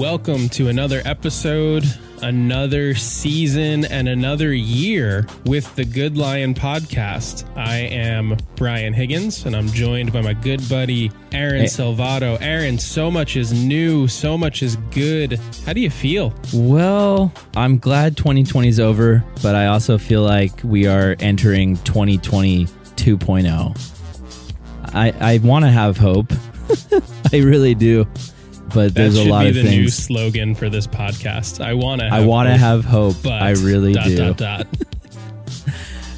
Welcome to another episode, another season, and another year with the Good Lion podcast. I am Brian Higgins, and I'm joined by my good buddy, Aaron Hey. Salvato. Aaron, so much is new, so much is good. How do you feel? Well, I'm glad 2020 is over, but I also feel like we are entering 2020 2.0. I, I want to have hope. I really do. But That there's a lot be of the new slogan for this podcast. I want to. I want to have hope. but I really dot, do. Dot, dot.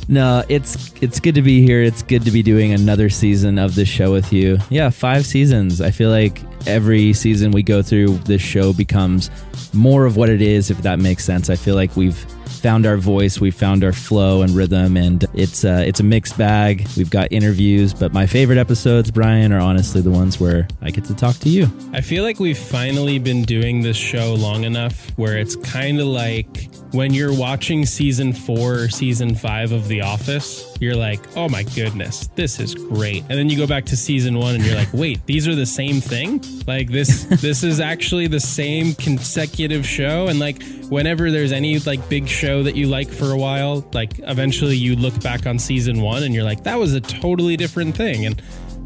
No, it's it's good to be here. It's good to be doing another season of this show with you. Yeah, five seasons. I feel like every season we go through, this show becomes more of what it is. If that makes sense, I feel like we've found our voice, we've found our flow and rhythm, and it's uh, it's a mixed bag. We've got interviews, but my favorite episodes, Brian, are honestly the ones where I get to talk to you. I feel like we've finally been doing this show long enough where it's kind of like when you're watching season four or season five of The Office, you're like, oh my goodness, this is great. And then you go back to season one and you're like, wait, these are the same thing? Like this this is actually the same consecutive show. And like whenever there's any like big show that you like for a while, like eventually you look back on season one and you're like, that was a totally different thing. And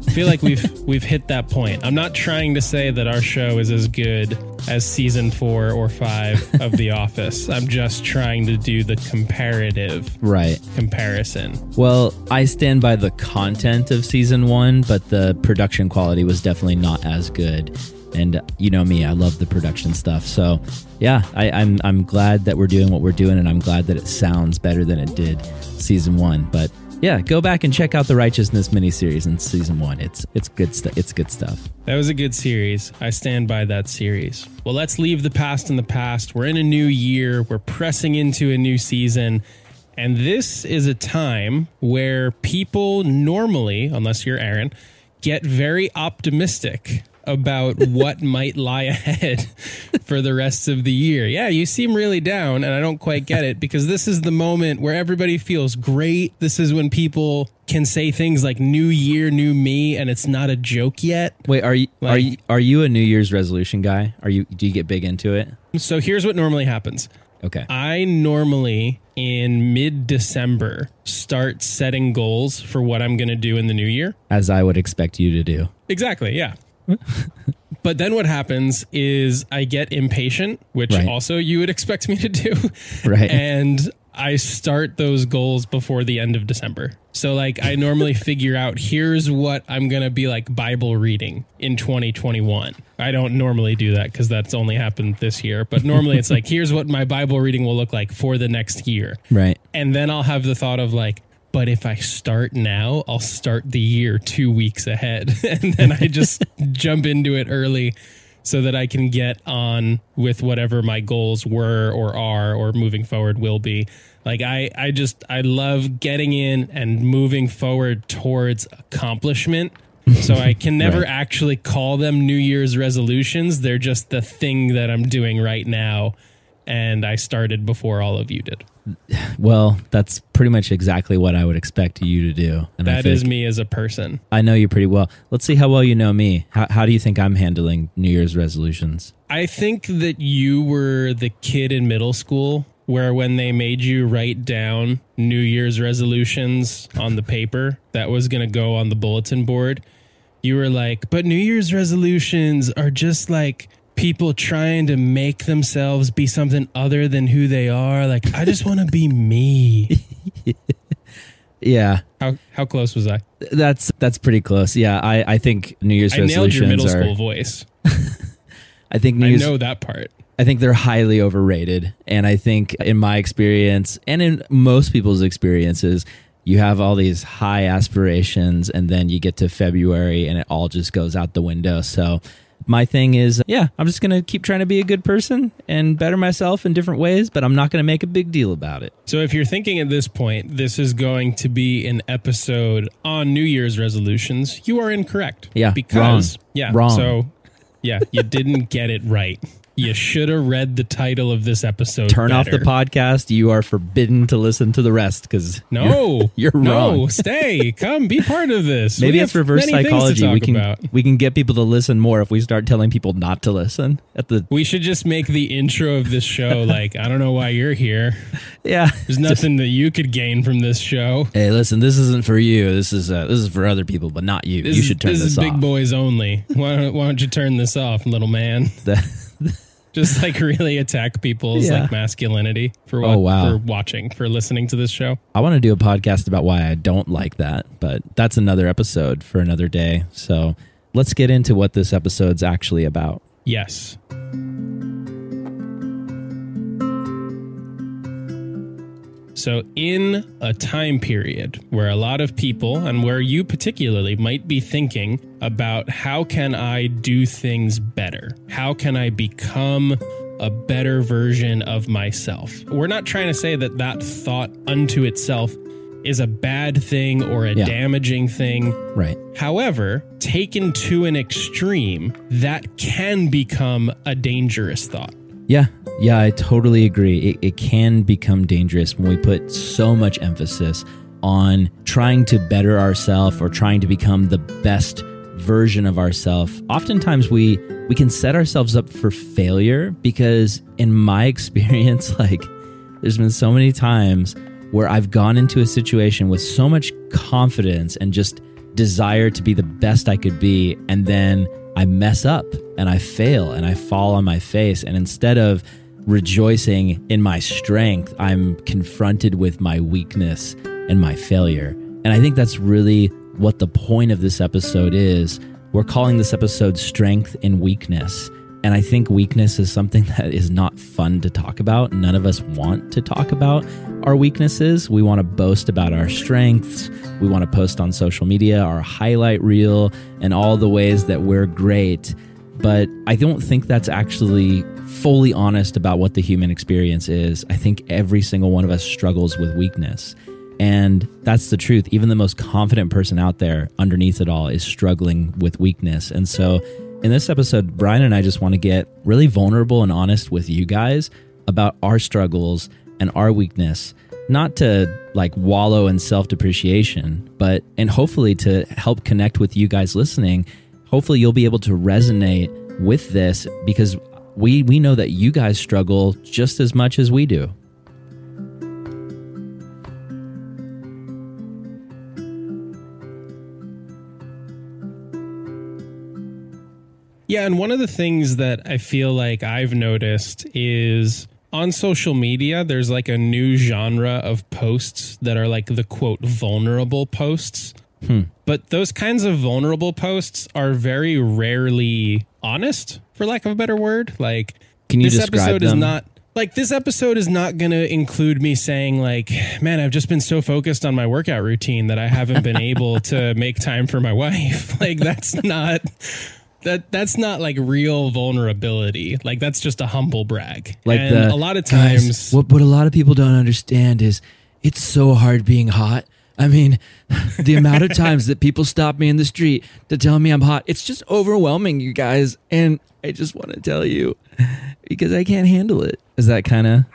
I feel like we've we've hit that point. I'm not trying to say that our show is as good as season four or five of The Office. I'm just trying to do the comparative Right. comparison. Well, I stand by the content of season one, but the production quality was definitely not as good. And you know me, I love the production stuff. So yeah, I, I'm I'm glad that we're doing what we're doing, and I'm glad that it sounds better than it did season one. But yeah, go back and check out the Righteousness miniseries in season one. It's it's good stuff. It's good stuff. That was a good series. I stand by that series. Well, let's leave the past in the past. We're in a new year. We're pressing into a new season. And this is a time where people normally, unless you're Aaron, get very optimistic about what might lie ahead for the rest of the year. Yeah, you seem really down, and I don't quite get it because this is the moment where everybody feels great. This is when people can say things like new year, new me, and it's not a joke yet. Wait, are you are you are you a New Year's resolution guy? Are you do you get big into it? So here's what normally happens. Okay. I normally in mid December start setting goals for what I'm going to do in the new year. As I would expect you to do. Exactly, yeah. But then what happens is I get impatient, which Right. also you would expect me to do. Right. And I start those goals before the end of December. So like I normally figure out here's what I'm going to be like Bible reading in 2021. I don't normally do that cuz that's only happened this year, but normally it's like here's what my Bible reading will look like for the next year. Right. And then I'll have the thought of like, but if I start now, I'll start the year two weeks ahead. and then I just jump into it early so that I can get on with whatever my goals were or are or moving forward will be. Like I, I just I love getting in and moving forward towards accomplishment. So I can never Right. actually call them New Year's resolutions. They're just the thing that I'm doing right now. And I started before all of you did. Well, that's pretty much exactly what I would expect you to do. And That is me as a person. I know you pretty well. Let's see how well you know me. How, how do you think I'm handling New Year's resolutions? I think that you were the kid in middle school where when they made you write down New Year's resolutions on the paper that was going to go on the bulletin board, you were like, but New Year's resolutions are just like people trying to make themselves be something other than who they are. Like, I just want to be me. Yeah, How, how close was I? that's that's pretty close. Yeah, I, I think New Year's I nailed your resolutions middle are. school voice. I think New I Year's. know that part. I think they're highly overrated. And I think in my experience and in most people's experiences, you have all these high aspirations and then you get to February and it all just goes out the window. So my thing is, yeah, I'm just going to keep trying to be a good person and better myself in different ways, but I'm not going to make a big deal about it. So, if you're thinking at this point, this is going to be an episode on New Year's resolutions, you are incorrect. Yeah, Because, wrong. yeah. Wrong. So, yeah, you didn't get it right. You should have read the title of this episode. Turn off the podcast. You are forbidden to listen to the rest because No, you're, you're no, wrong. stay, come, be part of this. Maybe We it's reverse many things to psychology. We can about. we can get people to listen more if we start telling people not to listen. At the We should just make the intro of this show like I don't know why you're here. yeah, There's nothing that you could gain from this show. Hey, listen, this isn't for you. This is uh, this is for other people, but not you. This you should turn this this, is off. big boys only. Why don't, why don't you turn this off, little man? Just like really attack people's Yeah. like masculinity for Oh, wow. for watching for listening to this show. I want to do a podcast about why I don't like that, but that's another episode for another day. So let's get into what this episode's actually about. Yes. So, in a time period where a lot of people, and where you particularly might be thinking about how can I do things better? How can I become a better version of myself? We're not trying to say that that thought unto itself is a bad thing or a Yeah. damaging thing. Right. However, taken to an extreme, that can become a dangerous thought. Yeah. Yeah, I totally agree. It, it can become dangerous when we put so much emphasis on trying to better ourselves or trying to become the best version of ourselves. Oftentimes we we can set ourselves up for failure because in my experience like there's been so many times where I've gone into a situation with so much confidence and just desire to be the best I could be and then I mess up and I fail and I fall on my face and instead of rejoicing in my strength, I'm confronted with my weakness and my failure. And I think that's really what the point of this episode is. We're calling this episode Strength and Weakness. And I think weakness is something that is not fun to talk about. None of us want to talk about our weaknesses. We want to boast about our strengths. We want to post on social media our highlight reel and all the ways that we're great. But I don't think that's actually fully honest about what the human experience is. I think every single one of us struggles with weakness. And that's the truth. Even the most confident person out there, underneath it all, is struggling with weakness. And so, in this episode, Brian and I just want to get really vulnerable and honest with you guys about our struggles and our weakness, not to like wallow in self depreciation, but and hopefully to help connect with you guys listening. Hopefully, you'll be able to resonate with this because we we know that you guys struggle just as much as we do. Yeah, and one of the things that I feel like I've noticed is on social media, there's like a new genre of posts that are like the quote vulnerable posts. Hmm. But those kinds of vulnerable posts are very rarely honest, for lack of a better word. Like, Can you this describe episode is not like this episode is not going to include me saying like man i've just been so focused on my workout routine that i haven't been able to make time for my wife like that's not that that's not like real vulnerability like that's just a humble brag Like and the a lot of guys, times what what a lot of people don't understand is it's so hard being hot. I mean, the amount of times that people stop me in the street to tell me I'm hot, it's just overwhelming, you guys. And I just want to tell you because I can't handle it. Is that kind of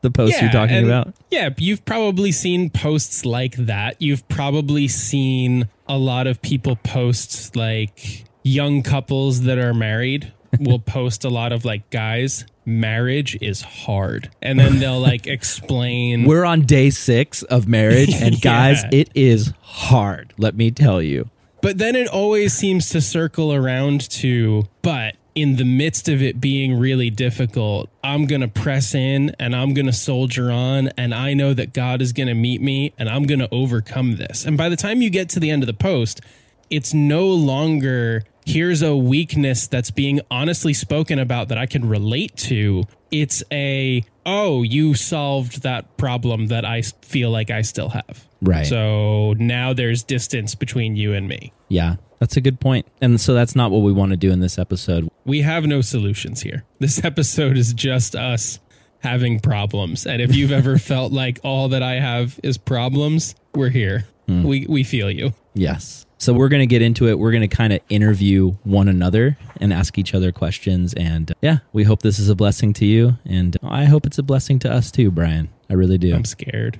the post you're talking and- about? Yeah, you've probably seen posts like that. You've probably seen a lot of people post like young couples that are married will post a lot of like guys marriage is hard and then they'll like explain We're on day six of marriage, and guys, it is hard. Let me tell you. But then it always seems to circle around to, but in the midst of it being really difficult, I'm going to press in and I'm going to soldier on. And I know that God is going to meet me and I'm going to overcome this. And by the time you get to the end of the post, it's no longer here's a weakness that's being honestly spoken about that I can relate to. It's a, oh, you solved that problem that I feel like I still have. Right. So now there's distance between you and me. Yeah, that's a good point. And so that's not what we want to do in this episode. We have no solutions here. This episode is just us having problems. And if you've ever felt like all that I have is problems, we're here. Hmm. We we feel you. Yes. So we're going to get into it. We're going to kind of interview one another and ask each other questions. And yeah, we hope this is a blessing to you. And I hope it's a blessing to us too, Brian. I really do. I'm scared.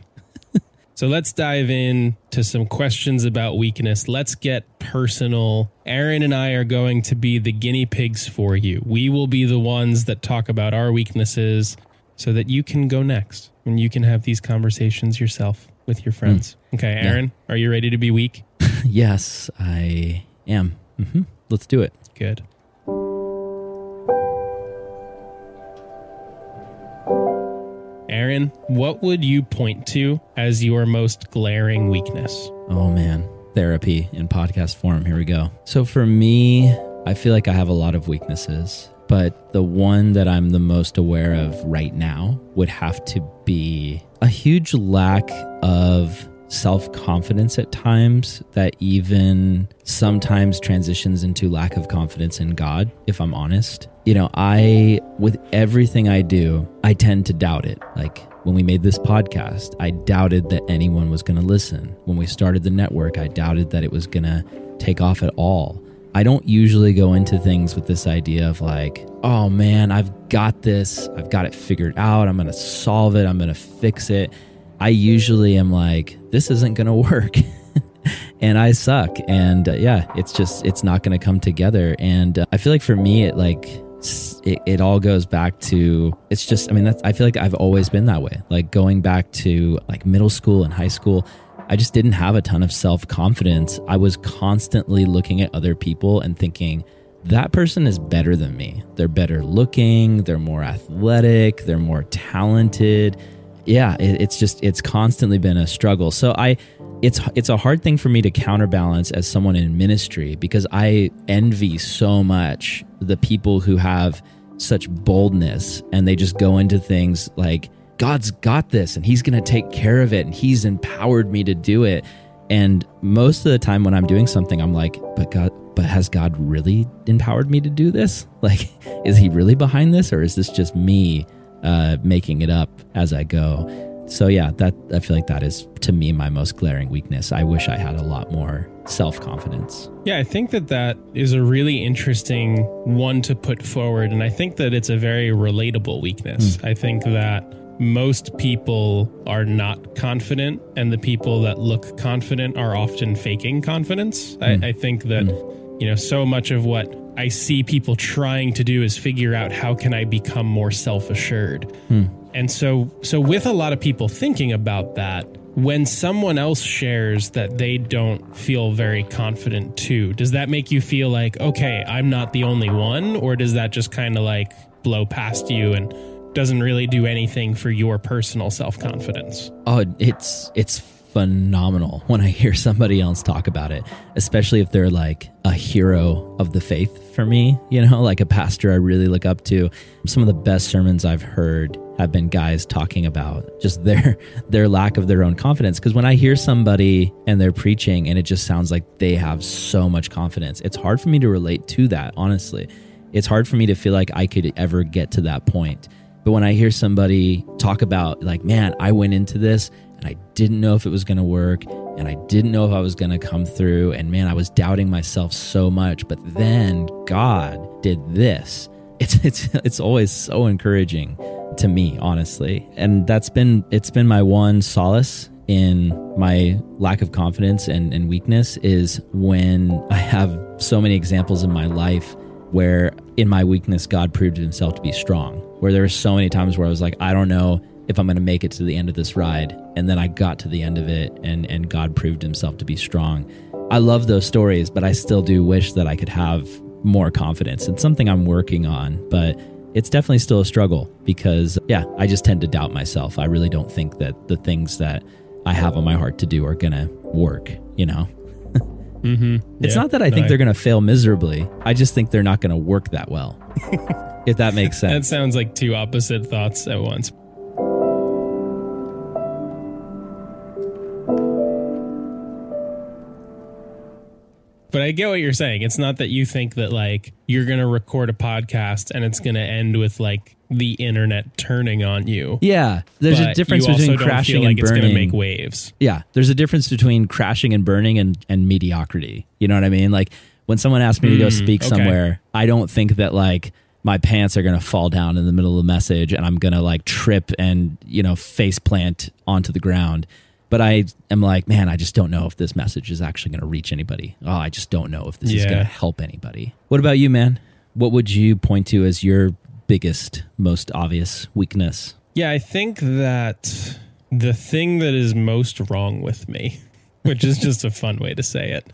so let's dive in to some questions about weakness. Let's get personal. Aaron and I are going to be the guinea pigs for you. We will be the ones that talk about our weaknesses so that you can go next and you can have these conversations yourself with your friends. Mm. Okay, Aaron, yeah. are you ready to be weak? yes, I am. Mm-hmm. Let's do it. Good. Aaron, what would you point to as your most glaring weakness? Oh, man. Therapy in podcast form. Here we go. So, for me, I feel like I have a lot of weaknesses, but the one that I'm the most aware of right now would have to be a huge lack of self confidence at times that even sometimes transitions into lack of confidence in God, if I'm honest. You know, I, with everything I do, I tend to doubt it. Like when we made this podcast, I doubted that anyone was going to listen. When we started the network, I doubted that it was going to take off at all. I don't usually go into things with this idea of like, oh man, I've got this. I've got it figured out. I'm going to solve it. I'm going to fix it. I usually am like, this isn't going to work. and I suck. And uh, yeah, it's just, it's not going to come together. And uh, I feel like for me, it like, it, it all goes back to it's just i mean that's i feel like i've always been that way like going back to like middle school and high school i just didn't have a ton of self-confidence i was constantly looking at other people and thinking that person is better than me they're better looking they're more athletic they're more talented yeah, it, it's just it's constantly been a struggle. So I it's it's a hard thing for me to counterbalance as someone in ministry because I envy so much the people who have such boldness and they just go into things like God's got this and he's going to take care of it and he's empowered me to do it. And most of the time when I'm doing something I'm like, but God but has God really empowered me to do this? Like is he really behind this or is this just me uh, making it up as I go. So yeah, that I feel like that is to me my most glaring weakness. I wish I had a lot more self confidence. Yeah, I think that that is a really interesting one to put forward, and I think that it's a very relatable weakness. Mm. I think that most people are not confident, and the people that look confident are often faking confidence. Mm. I, hmm. I, think that mm. You know so much of what I see people trying to do is figure out how can I become more self-assured. Hmm. And so so with a lot of people thinking about that, when someone else shares that they don't feel very confident too, does that make you feel like, okay, I'm not the only one? Or does that just kind of like blow past you and doesn't really do anything for your personal self confidence? Oh, it's it's phenomenal when I hear somebody else talk about it, especially if they're like a hero of the faith for me, you know, like a pastor I really look up to. Some of the best sermons I've heard have been guys talking about just their their lack of their own confidence because when I hear somebody and they're preaching and it just sounds like they have so much confidence, it's hard for me to relate to that, honestly. It's hard for me to feel like I could ever get to that point. But when I hear somebody talk about like, man, I went into this and I didn't know if it was going to work and I didn't know if I was going to come through and man I was doubting myself so much. But then God did this. It's it's it's always so encouraging to me honestly. And that's been it's been my one solace in my lack of confidence and, and weakness is when I have so many examples in my life where in my weakness God proved himself to be strong. Where there were so many times where I was like I don't know if I'm going to make it to the end of this ride. And then I got to the end of it and, and God proved himself to be strong. I love those stories, but I still do wish that I could have more confidence. It's something I'm working on, but it's definitely still a struggle because, yeah, I just tend to doubt myself. I really don't think that the things that I have on my heart to do are going to work, you know? mm-hmm. It's yeah, not that I think they're going to fail miserably. I just think they're not going to work that well. if that makes sense. that sounds like two opposite thoughts at once. But I get what you're saying. It's not that you think that like you're going to record a podcast and it's going to end with like the internet turning on you. Yeah, there's a difference between crashing like and it's burning. going to make waves. yeah, there's a difference between crashing and burning and and mediocrity. You know what I mean? Like when someone asks me to go Mm, speak okay. somewhere, I don't think that like my pants are going to fall down in the middle of the message and I'm going to like trip and, you know, face plant onto the ground. But I am like, man, I just don't know if this message is actually going to reach anybody. Oh, I just don't know if this is going to help anybody. What about you, man? What would you point to as your biggest, most obvious weakness? Yeah, I think that the thing that is most wrong with me, which is just a fun way to say it,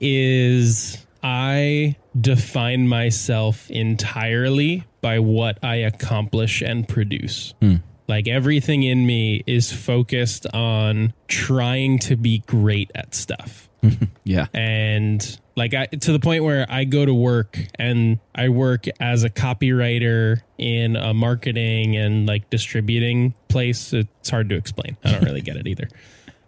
is I define myself entirely by what I accomplish and produce. Hmm. Like everything in me is focused on trying to be great at stuff Yeah. and like I to the point where I go to work and I work as a copywriter in a marketing and like distributing place. It's hard to explain. I don't really get it either.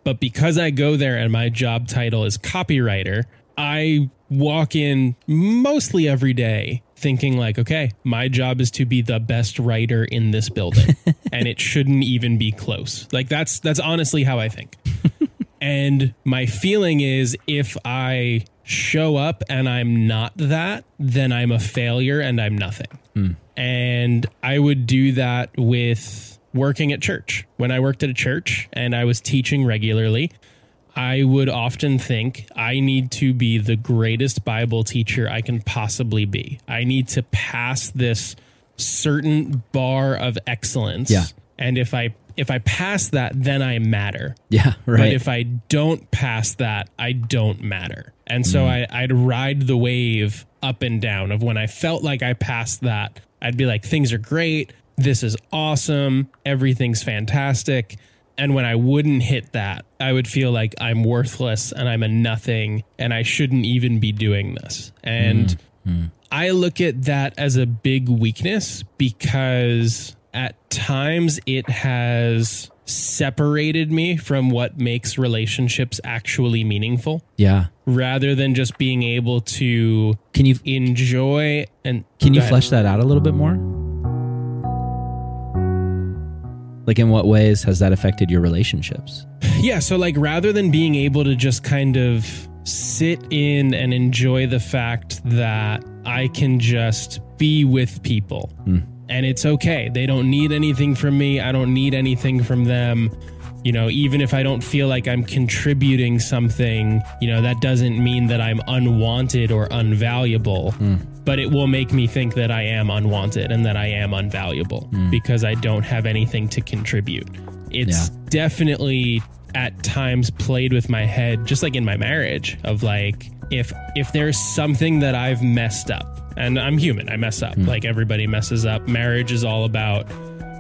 But because I go there and my job title is copywriter, I walk in mostly every day thinking like, okay, my job is to be the best writer in this building and it shouldn't even be close. Like that's that's honestly how I think. And my feeling is if I show up and I'm not that, then I'm a failure and I'm nothing. Hmm. And I would do that with working at church. When I worked at a church and I was teaching regularly, I would often think I need to be the greatest Bible teacher I can possibly be. I need to pass this certain bar of excellence. Yeah. And if I if I pass that, then I matter. Yeah. But Right. if I don't pass that, I don't matter. And so mm. I, I'd ride the wave up and down of when I felt like I passed that, I'd be like, things are great. This is awesome. Everything's fantastic. And when I wouldn't hit that, I would feel like I'm worthless and I'm a nothing and I shouldn't even be doing this. And mm-hmm. I look at that as a big weakness because at times it has separated me from what makes relationships actually meaningful yeah. rather than just being able to Can you enjoy and Can you flesh that out a little bit more? Like, in what ways has that affected your relationships? Yeah, so like rather than being able to just kind of sit in and enjoy the fact that I can just be with people hmm. and it's okay. They don't need anything from me. I don't need anything from them. You know, even if I don't feel like I'm contributing something, you know, that doesn't mean that I'm unwanted or unvaluable, hmm. but it will make me think that I am unwanted and that I am unvaluable hmm. because I don't have anything to contribute. It's Yeah. definitely at times played with my head just like in my marriage of like if if there's something that I've messed up and I'm human I mess up hmm. like everybody messes up marriage is all about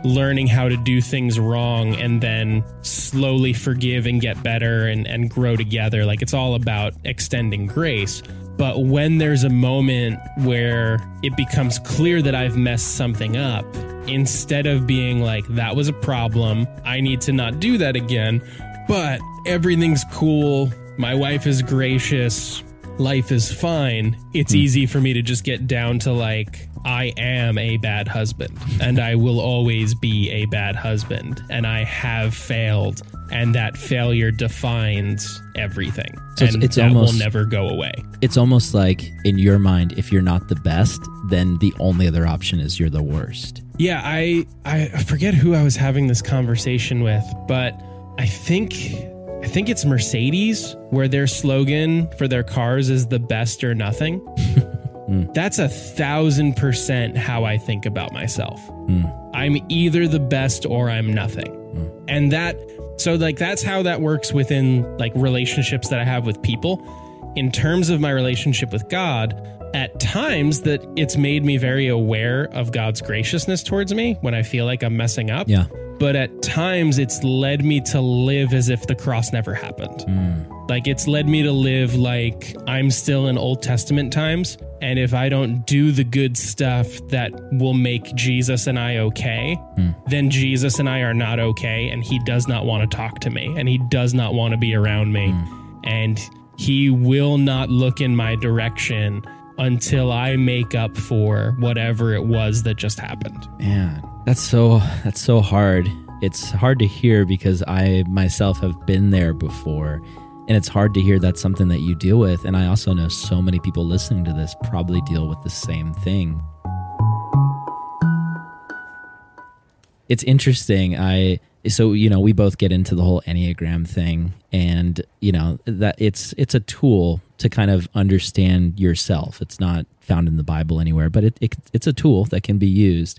learning how to do things wrong and then slowly forgive and get better and and grow together like it's all about extending grace but when there's a moment where it becomes clear that I've messed something up instead of being like that was a problem I need to not do that again but everything's cool. My wife is gracious. Life is fine. It's hmm. easy for me to just get down to like, I am a bad husband and I will always be a bad husband and I have failed and that failure defines everything. So it's- and it's that almost- will never go away. It's almost like, in your mind, if you're not the best, then the only other option is you're the worst. Yeah, I I forget who I was having this conversation with, but I think I think it's Mercedes where their slogan for their cars is the best or nothing. That's a thousand percent how I think about myself. I'm either the best or I'm nothing. And that so like that's how that works within like relationships that I have with people. In terms of my relationship with God, at times that it's made me very aware of God's graciousness towards me when I feel like I'm messing up. Yeah. But at times it's led me to live as if the cross never happened. Hmm. Like it's led me to live like I'm still in Old Testament times. And if I don't do the good stuff that will make Jesus and I okay, hmm. then Jesus and I are not okay. And he does not want to talk to me and he does not want to be around me. Hmm. And he will not look in my direction until I make up for whatever it was that just happened. Man, that's so that's so hard. It's hard to hear because I myself have been there before. And it's hard to hear that's something that you deal with. And I also know so many people listening to this probably deal with the same thing. It's interesting. I so you know we both get into the whole enneagram thing and you know that it's it's a tool to kind of understand yourself it's not found in the bible anywhere but it, it it's a tool that can be used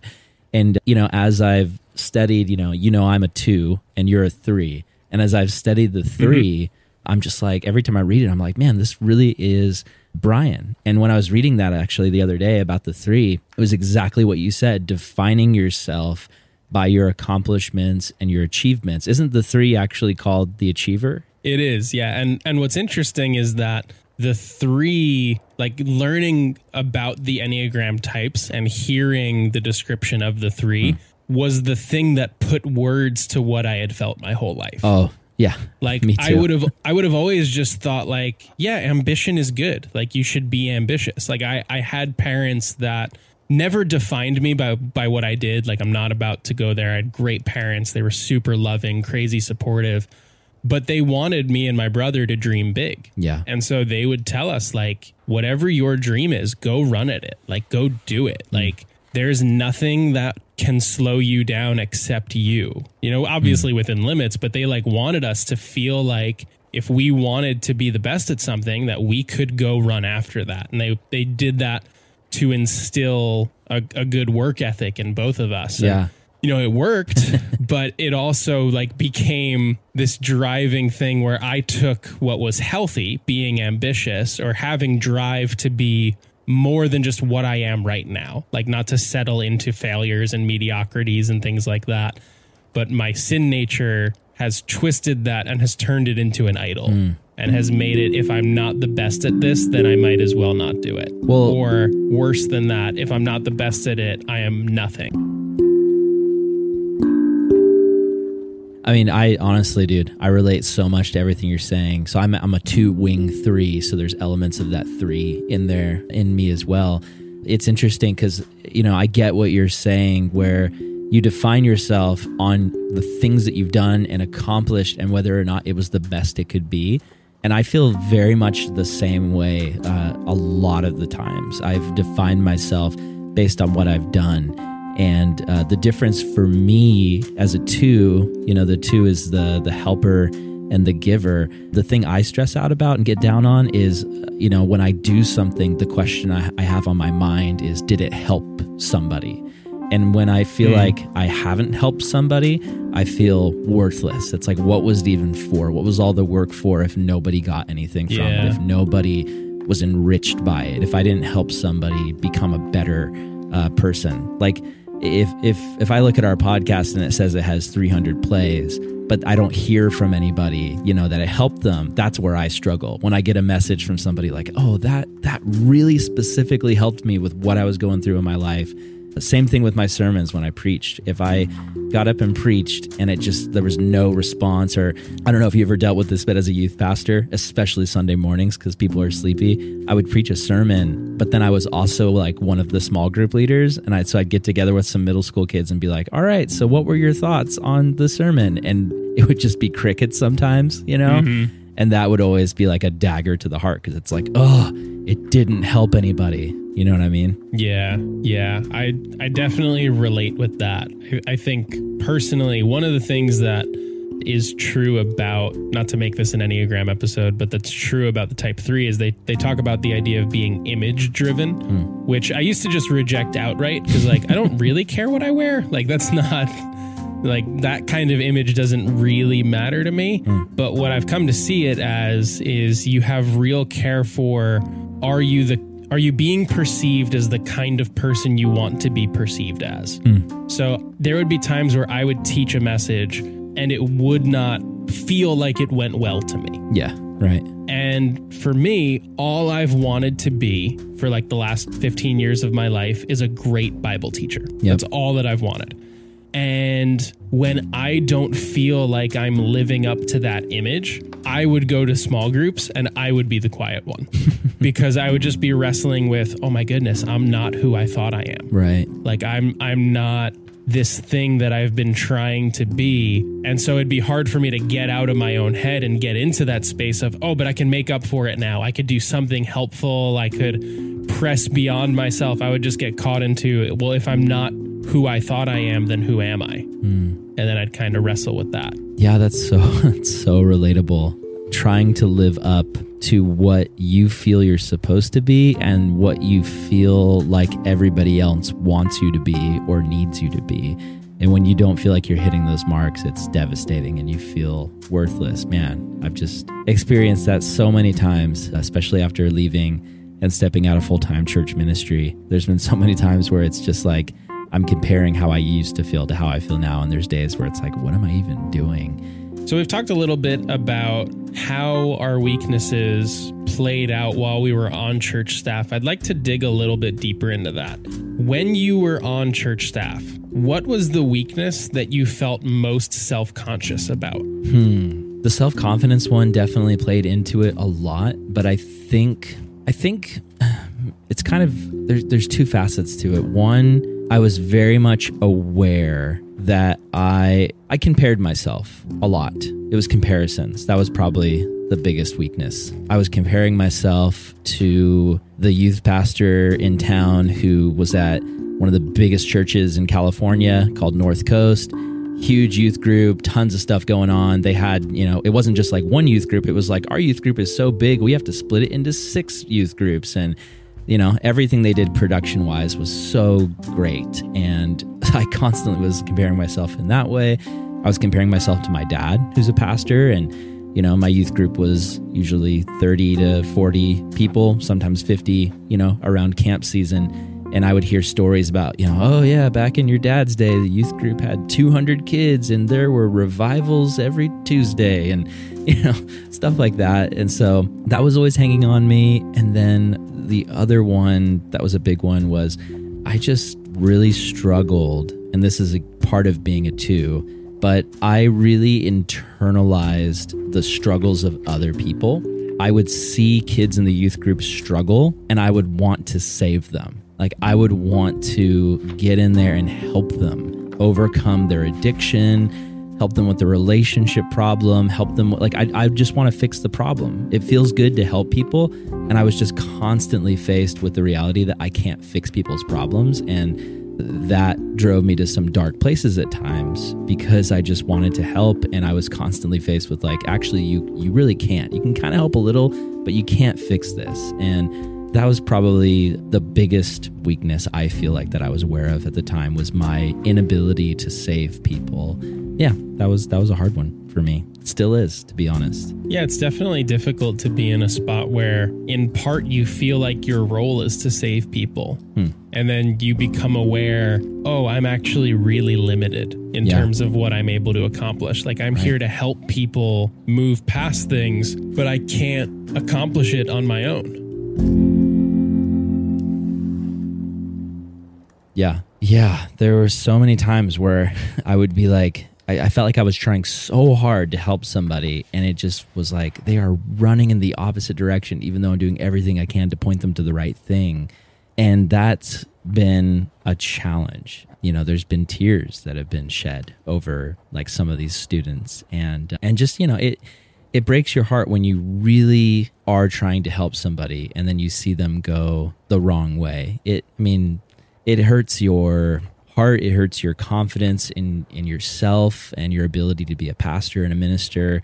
and you know as i've studied you know you know i'm a two and you're a three and as i've studied the 3 mm-hmm. i'm just like every time i read it i'm like man this really is brian and when i was reading that actually the other day about the three it was exactly what you said defining yourself by your accomplishments and your achievements. Isn't the three actually called the achiever? It is, yeah. And and what's interesting is that the three, like learning about the Enneagram types and hearing the description of the three hmm. was the thing that put words to what I had felt my whole life. Oh, yeah. Like I would have I would have always just thought like, yeah, ambition is good. Like you should be ambitious. Like I I had parents that never defined me by by what I did. Like I'm not about to go there. I had great parents. They were super loving, crazy supportive, but they wanted me and my brother to dream big. Yeah. And so they would tell us like whatever your dream is, go run at it. Like go do it. Mm. Like there's nothing that can slow you down except you. You know, obviously mm. within limits, but they like wanted us to feel like if we wanted to be the best at something that we could go run after that. And they they did that to instill a, a good work ethic in both of us. Yeah. And, you know, it worked, but it also like became this driving thing where I took what was healthy, being ambitious or having drive to be more than just what I am right now, like not to settle into failures and mediocrities and things like that. But my sin nature has twisted that and has turned it into an idol. Mm and has made it if I'm not the best at this, then I might as well not do it. Well, or worse than that, if I'm not the best at it, I am nothing. I mean, I honestly, dude, I relate so much to everything you're saying. So I'm I'm a two wing three, so there's elements of that three in there in me as well. It's interesting because you know I get what you're saying, where you define yourself on the things that you've done and accomplished, and whether or not it was the best it could be. And I feel very much the same way uh, a lot of the times. I've defined myself based on what I've done. And uh, the difference for me as a two, you know, the two is the the helper and the giver. The thing I stress out about and get down on is, you know, when I do something, the question I, I have on my mind is, did it help somebody? And when I feel mm. like I haven't helped somebody, I feel worthless. It's like, what was it even for? What was all the work for if nobody got anything from yeah. it? If nobody was enriched by it? If I didn't help somebody become a better uh, person? Like, if if if I look at our podcast and it says it has 300 plays, but I don't hear from anybody, you know, that it helped them, that's where I struggle. When I get a message from somebody like, "Oh, that that really specifically helped me with what I was going through in my life." Same thing with my sermons when I preached. If I got up and preached and it just, there was no response, or I don't know if you ever dealt with this, but as a youth pastor, especially Sunday mornings because people are sleepy, I would preach a sermon, but then I was also like one of the small group leaders. And I, so I'd get together with some middle school kids and be like, all right, so what were your thoughts on the sermon? And it would just be crickets sometimes, you know? Mm-hmm. And that would always be like a dagger to the heart because it's like, oh, it didn't help anybody. You know what I mean? Yeah, yeah. I I definitely relate with that. I, I think personally, one of the things that is true about not to make this an enneagram episode but that's true about the type 3 is they they talk about the idea of being image driven mm. which i used to just reject outright because like i don't really care what i wear like that's not like that kind of image doesn't really matter to me mm. but what i've come to see it as is you have real care for are you the are you being perceived as the kind of person you want to be perceived as? Mm. So there would be times where I would teach a message and it would not feel like it went well to me. Yeah, right. And for me, all I've wanted to be for like the last 15 years of my life is a great Bible teacher. Yep. That's all that I've wanted. And when I don't feel like I'm living up to that image, I would go to small groups and I would be the quiet one because I would just be wrestling with, oh my goodness, I'm not who I thought I am. Right. Like I'm I'm not this thing that I've been trying to be. And so it'd be hard for me to get out of my own head and get into that space of, oh, but I can make up for it now. I could do something helpful. I could press beyond myself. I would just get caught into, well, if I'm not who I thought I am, then who am I? Mm. And then I'd kind of wrestle with that. Yeah, that's so that's so relatable. Trying to live up to what you feel you're supposed to be and what you feel like everybody else wants you to be or needs you to be. And when you don't feel like you're hitting those marks, it's devastating and you feel worthless. Man, I've just experienced that so many times, especially after leaving and stepping out of full time church ministry. There's been so many times where it's just like I'm comparing how I used to feel to how I feel now. And there's days where it's like, what am I even doing? So, we've talked a little bit about how our weaknesses played out while we were on church staff. I'd like to dig a little bit deeper into that. When you were on church staff, what was the weakness that you felt most self conscious about? Hmm. The self confidence one definitely played into it a lot, but I think, I think it's kind of, there's, there's two facets to it. One, I was very much aware that I I compared myself a lot. It was comparisons. That was probably the biggest weakness. I was comparing myself to the youth pastor in town who was at one of the biggest churches in California called North Coast. Huge youth group, tons of stuff going on. They had, you know, it wasn't just like one youth group. It was like our youth group is so big, we have to split it into six youth groups. And you know, everything they did production wise was so great. And I constantly was comparing myself in that way. I was comparing myself to my dad, who's a pastor, and you know, my youth group was usually 30 to 40 people, sometimes 50, you know, around camp season. And I would hear stories about, you know, oh, yeah, back in your dad's day, the youth group had 200 kids and there were revivals every Tuesday and, you know, stuff like that. And so that was always hanging on me. And then the other one that was a big one was I just really struggled, and this is a part of being a two, but I really internalized the struggles of other people. I would see kids in the youth group struggle, and I would want to save them. Like, I would want to get in there and help them overcome their addiction, help them with the relationship problem, help them like I, I just want to fix the problem. It feels good to help people. And I was just constantly faced with the reality that I can't fix people's problems. And that drove me to some dark places at times because I just wanted to help and I was constantly faced with like actually you you really can't. You can kind of help a little, but you can't fix this. And that was probably the biggest weakness I feel like that I was aware of at the time was my inability to save people yeah, that was that was a hard one for me. It still is, to be honest. Yeah, it's definitely difficult to be in a spot where in part you feel like your role is to save people. Hmm. And then you become aware, oh, I'm actually really limited in yeah. terms of what I'm able to accomplish. Like I'm right. here to help people move past things, but I can't accomplish it on my own. Yeah. Yeah. There were so many times where I would be like, I, I, felt like I was trying so hard to help somebody, and it just was like they are running in the opposite direction, even though I'm doing everything I can to point them to the right thing. And that's been a challenge. You know, there's been tears that have been shed over like some of these students, and and just you know it it breaks your heart when you really are trying to help somebody and then you see them go the wrong way. It I mean, it hurts your heart it hurts your confidence in in yourself and your ability to be a pastor and a minister.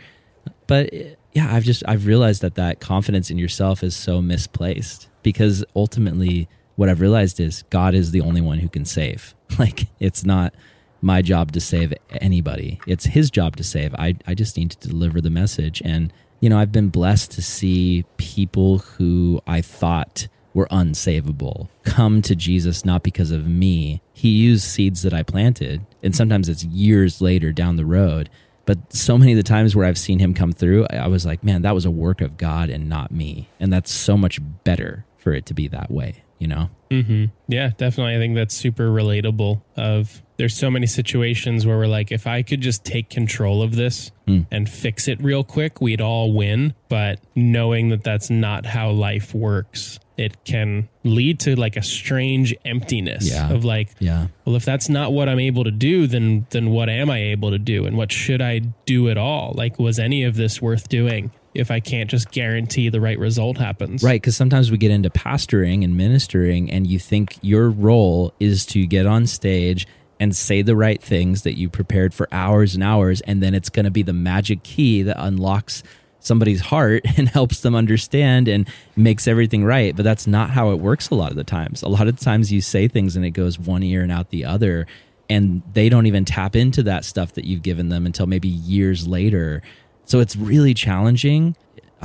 But yeah i've just i've realized that that confidence in yourself is so misplaced because ultimately what i've realized is god is the only one who can save. Like it's not my job to save anybody. It's his job to save. I i just need to deliver the message. And you know i've been blessed to see people who i thought were unsavable come to Jesus not because of me. He used seeds that I planted, and sometimes it's years later down the road. But so many of the times where I've seen him come through, I was like, man, that was a work of God and not me. And that's so much better for it to be that way you know? Mm-hmm. Yeah, definitely. I think that's super relatable. Of there's so many situations where we're like, if I could just take control of this Mm. and fix it real quick, we'd all win. But knowing that that's not how life works, it can lead to like a strange emptiness Yeah. of like, Yeah. well, if that's not what I'm able to do, then then what am I able to do, and what should I do at all? Like, was any of this worth doing? If I can't just guarantee the right result happens, Right, because sometimes we get into pastoring and ministering, and you think your role is to get on stage and say the right things that you prepared for hours and hours, and then it's going to be the magic key that unlocks somebody's heart and helps them understand and makes everything right. But that's not how it works a lot of the times. A lot of the times you say things and it goes one ear and out the other, and they don't even tap into that stuff that you've given them until maybe years later. So it's really challenging.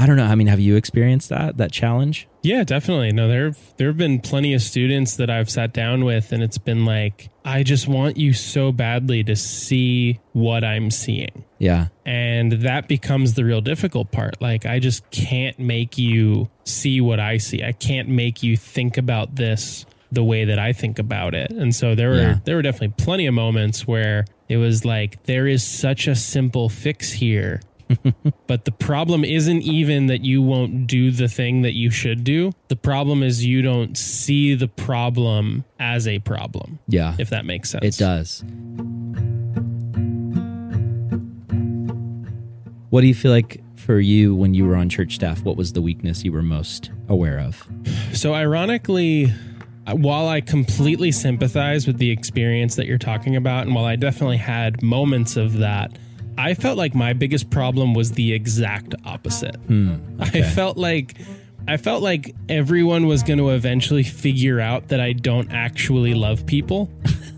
I don't know. I mean, have you experienced that that challenge? Yeah, definitely. No, there there have been plenty of students that I've sat down with, and it's been like, I just want you so badly to see what I'm seeing. Yeah. And that becomes the real difficult part. Like, I just can't make you see what I see. I can't make you think about this the way that I think about it. And so there were Yeah. there were definitely plenty of moments where it was like there is such a simple fix here. but the problem isn't even that you won't do the thing that you should do. The problem is you don't see the problem as a problem, Yeah. if that makes sense. It does. What do you feel like for you when you were on church staff? What was the weakness you were most aware of? So, ironically, uh, while I completely sympathize with the experience that you're talking about, and while I definitely had moments of that, I felt like my biggest problem was the exact opposite. Hmm, I felt like. I felt like everyone was going to eventually figure out that I don't actually love people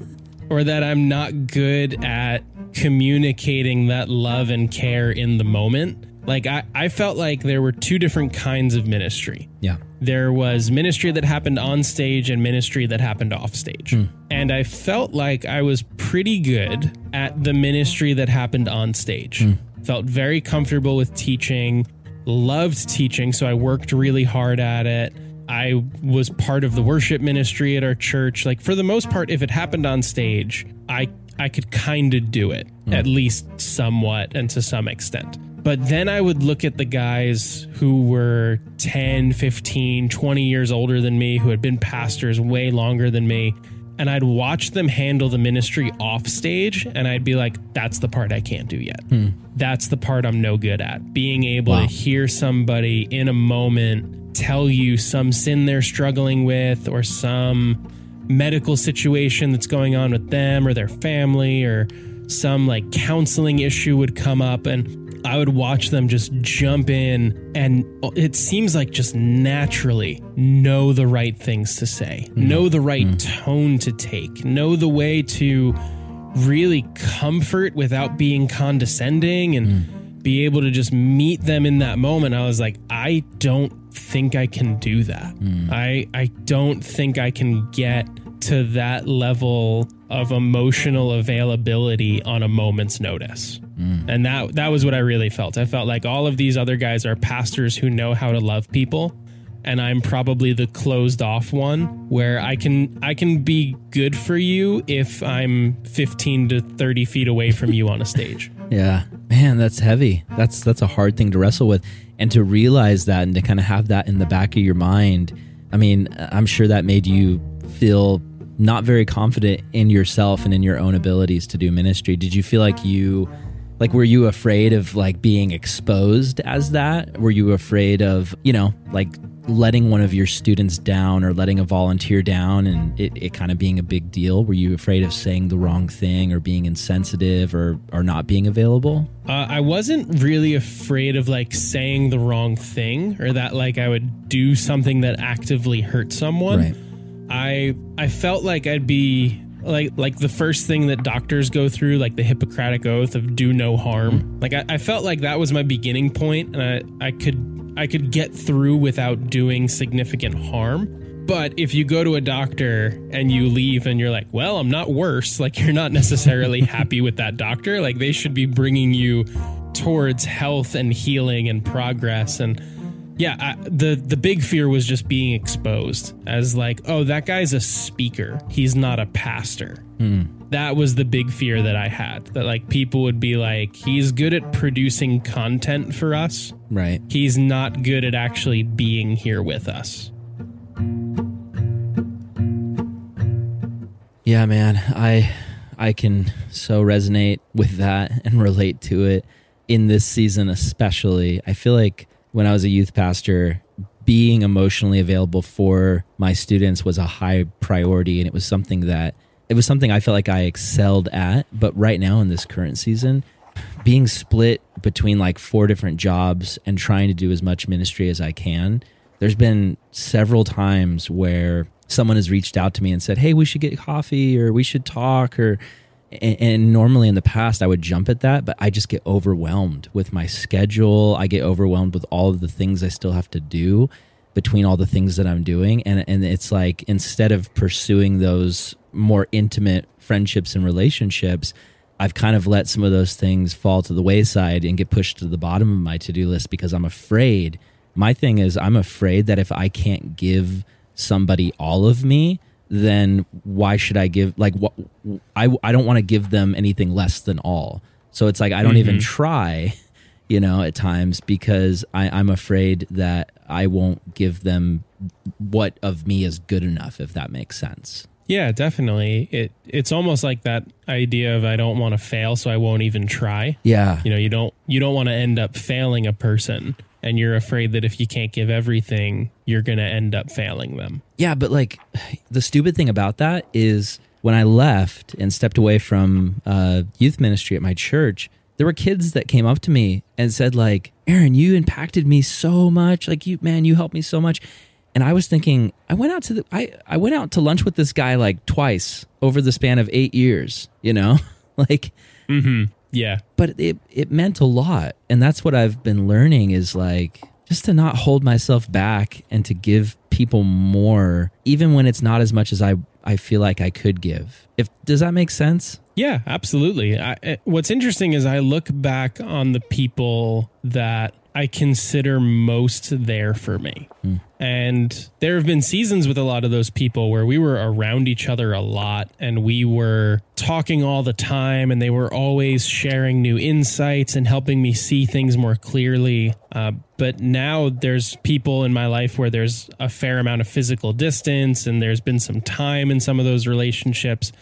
or that I'm not good at communicating that love and care in the moment. Like, I, I felt like there were two different kinds of ministry Yeah. there was ministry that happened on stage and ministry that happened off stage. Hmm. And I felt like I was pretty good at the ministry that happened on stage. Hmm. Felt very comfortable with teaching, loved teaching, so I worked really hard at it. I was part of the worship ministry at our church. Like for the most part if it happened on stage, I I could kind of do it hmm. at least somewhat and to some extent. But then I would look at the guys who were 10, 15, 20 years older than me, who had been pastors way longer than me, and I'd watch them handle the ministry off stage, and I'd be like, that's the part I can't do yet. Hmm. That's the part I'm no good at. Being able Wow. to hear somebody in a moment tell you some sin they're struggling with or some medical situation that's going on with them or their family or some like counseling issue would come up and I would watch them just jump in and it seems like just naturally know the right things to say, mm. know the right mm. tone to take, know the way to really comfort without being condescending and mm. be able to just meet them in that moment. I was like, I don't think I can do that. I I don't think I can get to that level of emotional availability on a moment's notice. Mm. And that that was what I really felt. I felt like all of these other guys are pastors who know how to love people and I'm probably the closed off one where I can I can be good for you if I'm 15 to 30 feet away from you on a stage. Yeah. Man, that's heavy. That's that's a hard thing to wrestle with and to realize that and to kind of have that in the back of your mind. I mean, I'm sure that made you feel not very confident in yourself and in your own abilities to do ministry. Did you feel like you like were you afraid of like being exposed as that? Were you afraid of, you know, like letting one of your students down or letting a volunteer down and it, it kind of being a big deal? Were you afraid of saying the wrong thing or being insensitive or, or not being available? Uh, I wasn't really afraid of like saying the wrong thing or that like I would do something that actively hurt someone. Right. I I felt like I'd be like like the first thing that doctors go through, like the Hippocratic oath of do no harm. Mm-hmm. Like I, I felt like that was my beginning point, and I I could I could get through without doing significant harm. But if you go to a doctor and you leave and you're like, well, I'm not worse, like you're not necessarily happy with that doctor. Like they should be bringing you towards health and healing and progress and Yeah, I, the the big fear was just being exposed as like, oh, that guy's a speaker. He's not a pastor. Hmm. That was the big fear that I had. That like people would be like, he's good at producing content for us. Right. He's not good at actually being here with us. Yeah, man. I I can so resonate with that and relate to it in this season especially. I feel like when I was a youth pastor, being emotionally available for my students was a high priority and it was something that it was something I felt like I excelled at, but right now in this current season, being split between like four different jobs and trying to do as much ministry as I can, there's been several times where someone has reached out to me and said, "Hey, we should get coffee or we should talk or and, and normally in the past I would jump at that, but I just get overwhelmed with my schedule. I get overwhelmed with all of the things I still have to do between all the things that I'm doing and and it's like instead of pursuing those more intimate friendships and relationships, I've kind of let some of those things fall to the wayside and get pushed to the bottom of my to-do list because I'm afraid. My thing is I'm afraid that if I can't give somebody all of me, then why should I give like what I I don't want to give them anything less than all. So it's like I don't even mm-hmm. try, you know, at times because I, I'm afraid that I won't give them what of me is good enough, if that makes sense. Yeah, definitely. It it's almost like that idea of I don't want to fail, so I won't even try. Yeah. You know, you don't you don't want to end up failing a person, and you're afraid that if you can't give everything, you're going to end up failing them. Yeah, but like the stupid thing about that is when I left and stepped away from uh, youth ministry at my church, there were kids that came up to me and said like, "Aaron, you impacted me so much. Like you, man, you helped me so much." And I was thinking, I went out to the I I went out to lunch with this guy like twice over the span of eight years. You know, like Yeah. but it it meant a lot and that's what i've been learning is like just to not hold myself back and to give people more even when it's not as much as i i feel like i could give if does that make sense Yeah, absolutely. I, eh, what's interesting is I look back on the people that I consider most there for me. And there have been seasons with a lot of those people where we were around each other a lot and we were talking all the time and they were always sharing new insights and helping me see things more clearly. Uh, but now there's people in my life where there's a fair amount of physical distance and there's been some time in some of those relationships.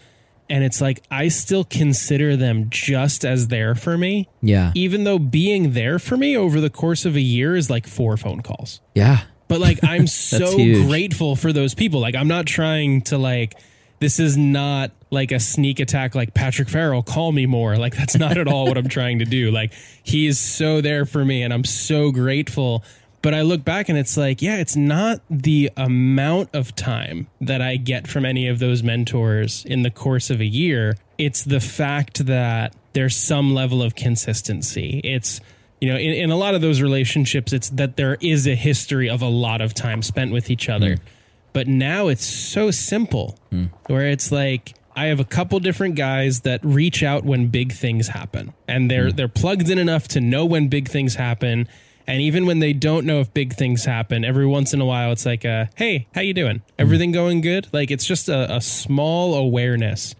And it's like, I still consider them just as there for me, yeah even though being there for me over the course of a year is like four phone calls. yeah But like, I'm so huge. grateful for those people. Like, I'm not trying to like, this is not like a sneak attack like Patrick Farrell, call me more. Like, that's not at all what I'm trying to do. Like, he is so there for me and I'm so grateful. But I look back and it's like, yeah, it's not the amount of time that I get from any of those mentors in the course of a year. It's the fact that there's some level of consistency. It's, you know, in, in a lot of those relationships, it's that there is a history of a lot of time spent with each other. Mm. But now it's so simple mm. where it's like, I have a couple different guys that reach out when big things happen, and they're mm. they're plugged in enough to know when big things happen. And even when they don't know if big things happen, every once in a while, it's like, a, "Hey, how you doing? Everything going good?" Like it's just a, a small awareness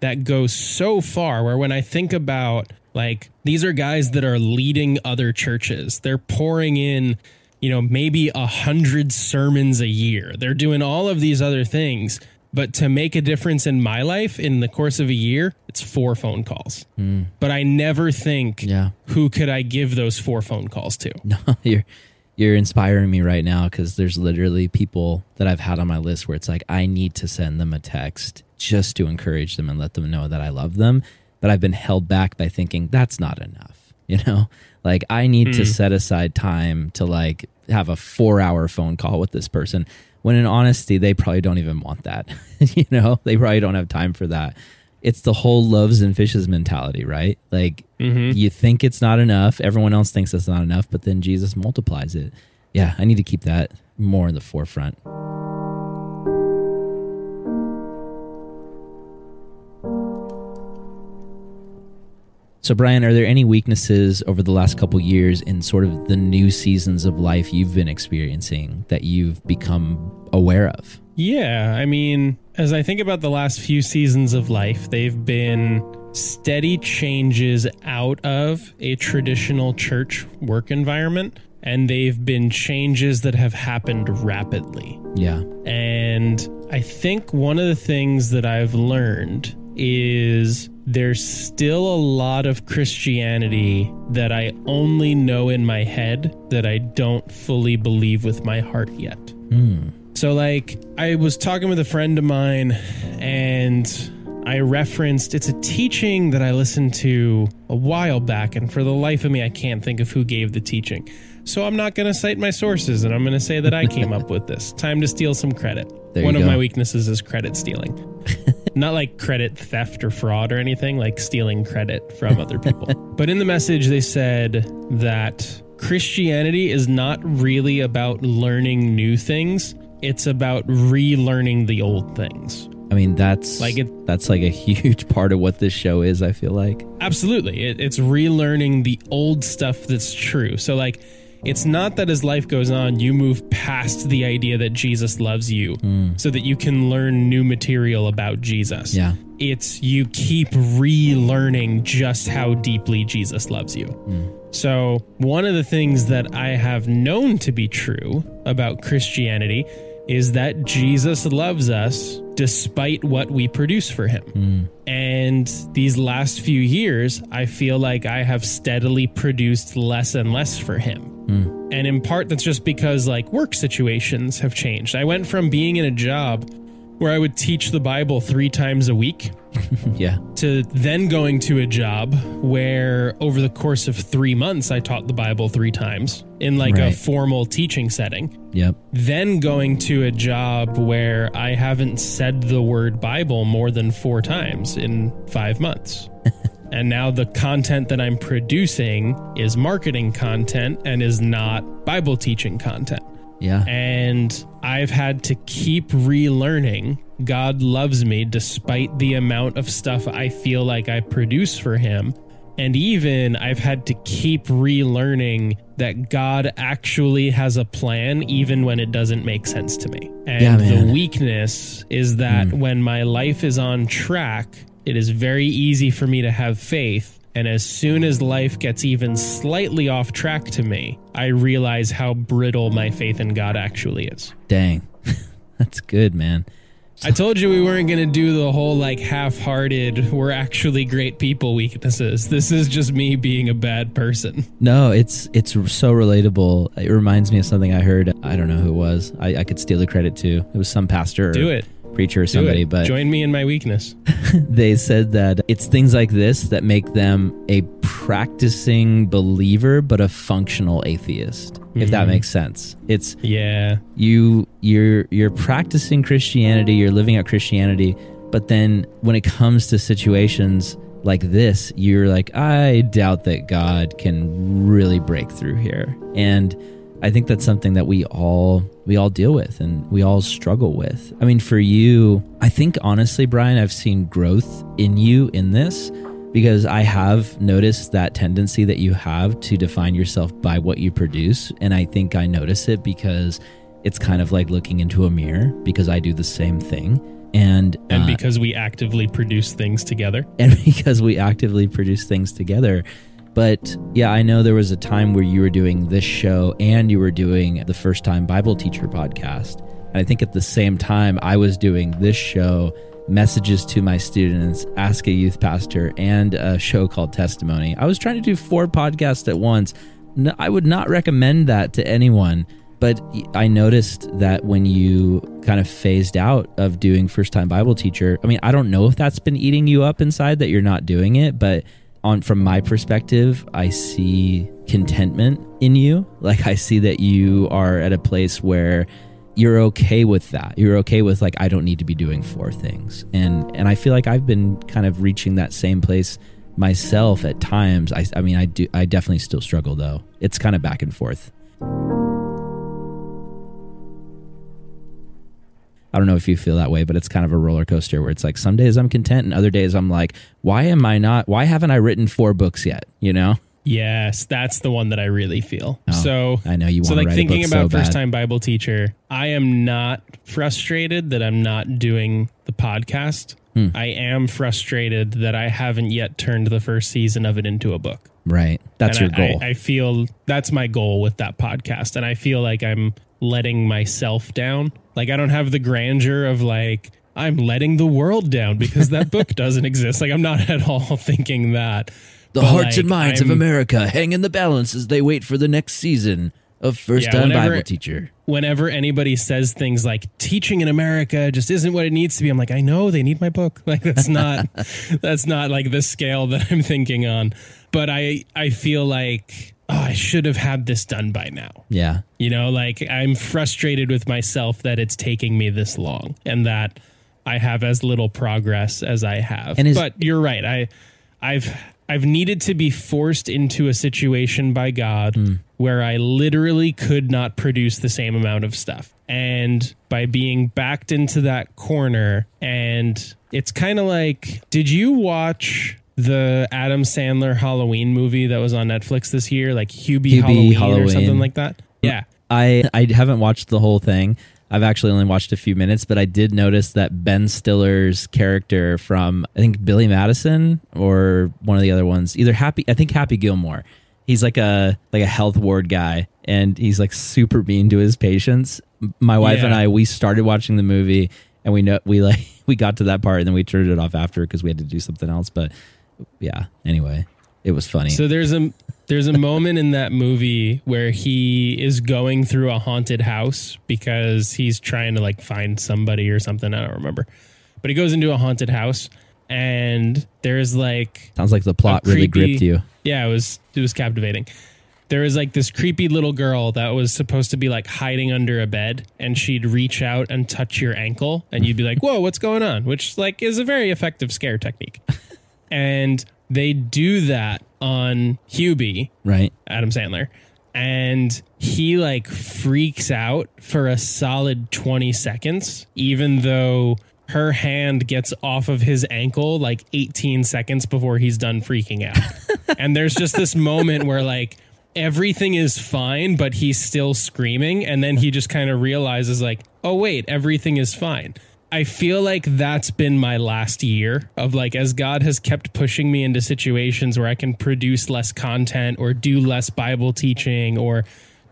that goes so far. Where when I think about like these are guys that are leading other churches, they're pouring in, you know, maybe a hundred sermons a year. They're doing all of these other things. But to make a difference in my life in the course of a year, it's four phone calls. Hmm. But I never think, Yeah. who could I give those four phone calls to? no you're you're inspiring me right now because there's literally people that i've had on my list where it's like i need to send them a text just to encourage them and let them know that i love them but i've been held back by thinking that's not enough you know like i need to hmm. set aside time to like have a four hour phone call with this person when in honesty they probably don't even want that you know? They probably don't have time for that. It's the whole loaves and fishes mentality right? Like mm-hmm. you think it's not enough. Everyone else thinks it's not enough but then jesus multiplies it. Yeah i need to keep that more in the forefront So, Brian, are there any weaknesses over the last couple years in sort of the new seasons of life you've been experiencing that you've become aware of? Yeah, I mean, as I think about the last few seasons of life, they've been steady changes out of a traditional church work environment, and they've been changes that have happened rapidly. Yeah. And I think one of the things that I've learned is there's still a lot of Christianity that I only know in my head that I don't fully believe with my heart yet. Mm. So, like, I was talking with a friend of mine and I referenced it's a teaching that I listened to a while back, and for the life of me, I can't think of who gave the teaching. So I'm not going to cite my sources, and I'm going to say that I came up with this. Time to steal some credit. There One of go. my weaknesses is credit stealing. not like credit theft or fraud or anything, like stealing credit from other people. but in the message, they said that Christianity is not really about learning new things, it's about relearning the old things. I mean, that's Like it- that's like a huge part of what this show is, I feel like. Absolutely. It, it's relearning the old stuff that's true. So, like, it's not that as life goes on, you move past the idea that Jesus loves you hmm. so that you can learn new material about Jesus. Yeah. It's you keep relearning just how deeply Jesus loves you. Hmm. So, one of the things that I have known to be true about Christianity is that Jesus loves us despite what we produce for him. Hmm. And these last few years, I feel like I have steadily produced less and less for him. Mm. And in part, that's just because like work situations have changed. I went from being in a job where I would teach the Bible three times a week Yeah. to then going to a job where over the course of three months, I taught the Bible three times in like a formal teaching setting Yep. then going to a job where I haven't said the word Bible more than four times in five months. and now the content that I'm producing is marketing content and is not Bible teaching content. Yeah. And I've had to keep relearning God loves me despite the amount of stuff I feel like I produce for Him. And even I've had to keep relearning that God actually has a plan, even when it doesn't make sense to me. And Yeah, the weakness is that hmm. when my life is on track, it is very easy for me to have faith. And as soon as life gets even slightly off track to me, I realize how brittle my faith in God actually is. Dang. that's good, man. I told you we weren't going to do the whole like half hearted, we're actually great people weaknesses. This is just me being a bad person. No, it's it's so relatable. It reminds me of something I heard. I don't know who it was. I, I could steal the credit too. It was some pastor, Do it. Preacher, or somebody. But Join me in my weakness. they said that it's things like this that make them a practicing believer, but a functional atheist. If that Mhm. makes sense. It's Yeah. you you're you're practicing Christianity, you're living out Christianity, but then when it comes to situations like this, you're like, I doubt that God can really break through here. And I think that's something that we all we all deal with and we all struggle with. I mean, for you, I think honestly, Brian, I've seen growth in you in this because I have noticed that tendency that you have to define yourself by what you produce. And I think I notice it because it's kind of like looking into a mirror because I do the same thing. And, And uh, because we actively produce things together. and because we actively produce things together. But yeah, I know there was a time where you were doing this show and you were doing the first time Bible teacher podcast. And I think at the same time, I was doing this show, messages to my students, ask a youth pastor, and a show called Testimony. I was trying to do four podcasts at once. No, I would not recommend that to anyone. But I noticed that when you kind of phased out of doing first time Bible teacher, I mean, I don't know if that's been eating you up inside that you're not doing it, but on from my perspective, I see contentment in you. Like I see that you are at a place where you're okay with that. You're okay with like I don't need to be doing four things. And and I feel like I've been kind of reaching that same place myself at times. I I mean, I do I definitely still struggle though. It's kind of back and forth. I don't know if you feel that way, but it's kind of a roller coaster where it's like some days I'm content and other days I'm like, why am I not? Why haven't I written four books yet? You know? Yes, that's the one that I really feel. Oh, so I know you So like thinking so about bad. first time Bible teacher, I am not frustrated that I'm not doing the podcast. Hmm. I am frustrated that I haven't yet turned the first season of it into a book. Right. That's And your I- goal. I, I feel that's my goal with that podcast. And I feel like I'm letting myself down. Like I don't have the grandeur of like, I'm letting the world down because that book doesn't exist. Like I'm not at all thinking that. the But, hearts and minds of I'm- America hang in the balance as they wait for the next season of First Yeah, Time whenever- Bible Teacher. whenever anybody says things like teaching in America just isn't what it needs to be, I'm like, I know they need my book. Like that's not that's not like the scale that I'm thinking on. But I I feel like oh, I should have had this done by now. Yeah. You know, like I'm frustrated with myself that it's taking me this long and that I have as little progress as I have. And is- but you're right. I I've I've needed to be forced into a situation by God Hmm. where I literally could not produce the same amount of stuff. And by being backed into that corner and it's kind of like did you watch the Adam Sandler Halloween movie that was on Netflix this year like Hubie, Hubie Halloween, or something like that? Yeah. I I haven't watched the whole thing. I've actually only watched a few minutes, but I did notice that Ben Stiller's character from I think Billy Madison or one of the other ones, either Happy I think Happy Gilmore. He's like a like a health ward guy and he's like super mean to his patients. My wife and I we started watching the movie and we know we like we got to that part and then we turned it off after because we had to do something else, but yeah, anyway, it was funny. So there's a there's a moment in that movie where he is going through a haunted house because he's trying to like find somebody or something. I don't remember. But he goes into a haunted house and there's like Sounds like the plot really creepy- gripped you. yeah, it was it was captivating. There was like this creepy little girl that was supposed to be like hiding under a bed, and she'd reach out and touch your ankle, and you'd be like, "Whoa, what's going on?" Which like is a very effective scare technique. and they do that on Hubie, Right? Adam Sandler, and he like freaks out for a solid 20 seconds, even though her hand gets off of his ankle like 18 seconds before he's done freaking out. and there's just this moment where like everything is fine, but he's still screaming. And then he just kind of realizes, like, oh, wait, everything is fine. I feel like that's been my last year of like as God has kept pushing me into situations where I can produce less content or do less Bible teaching or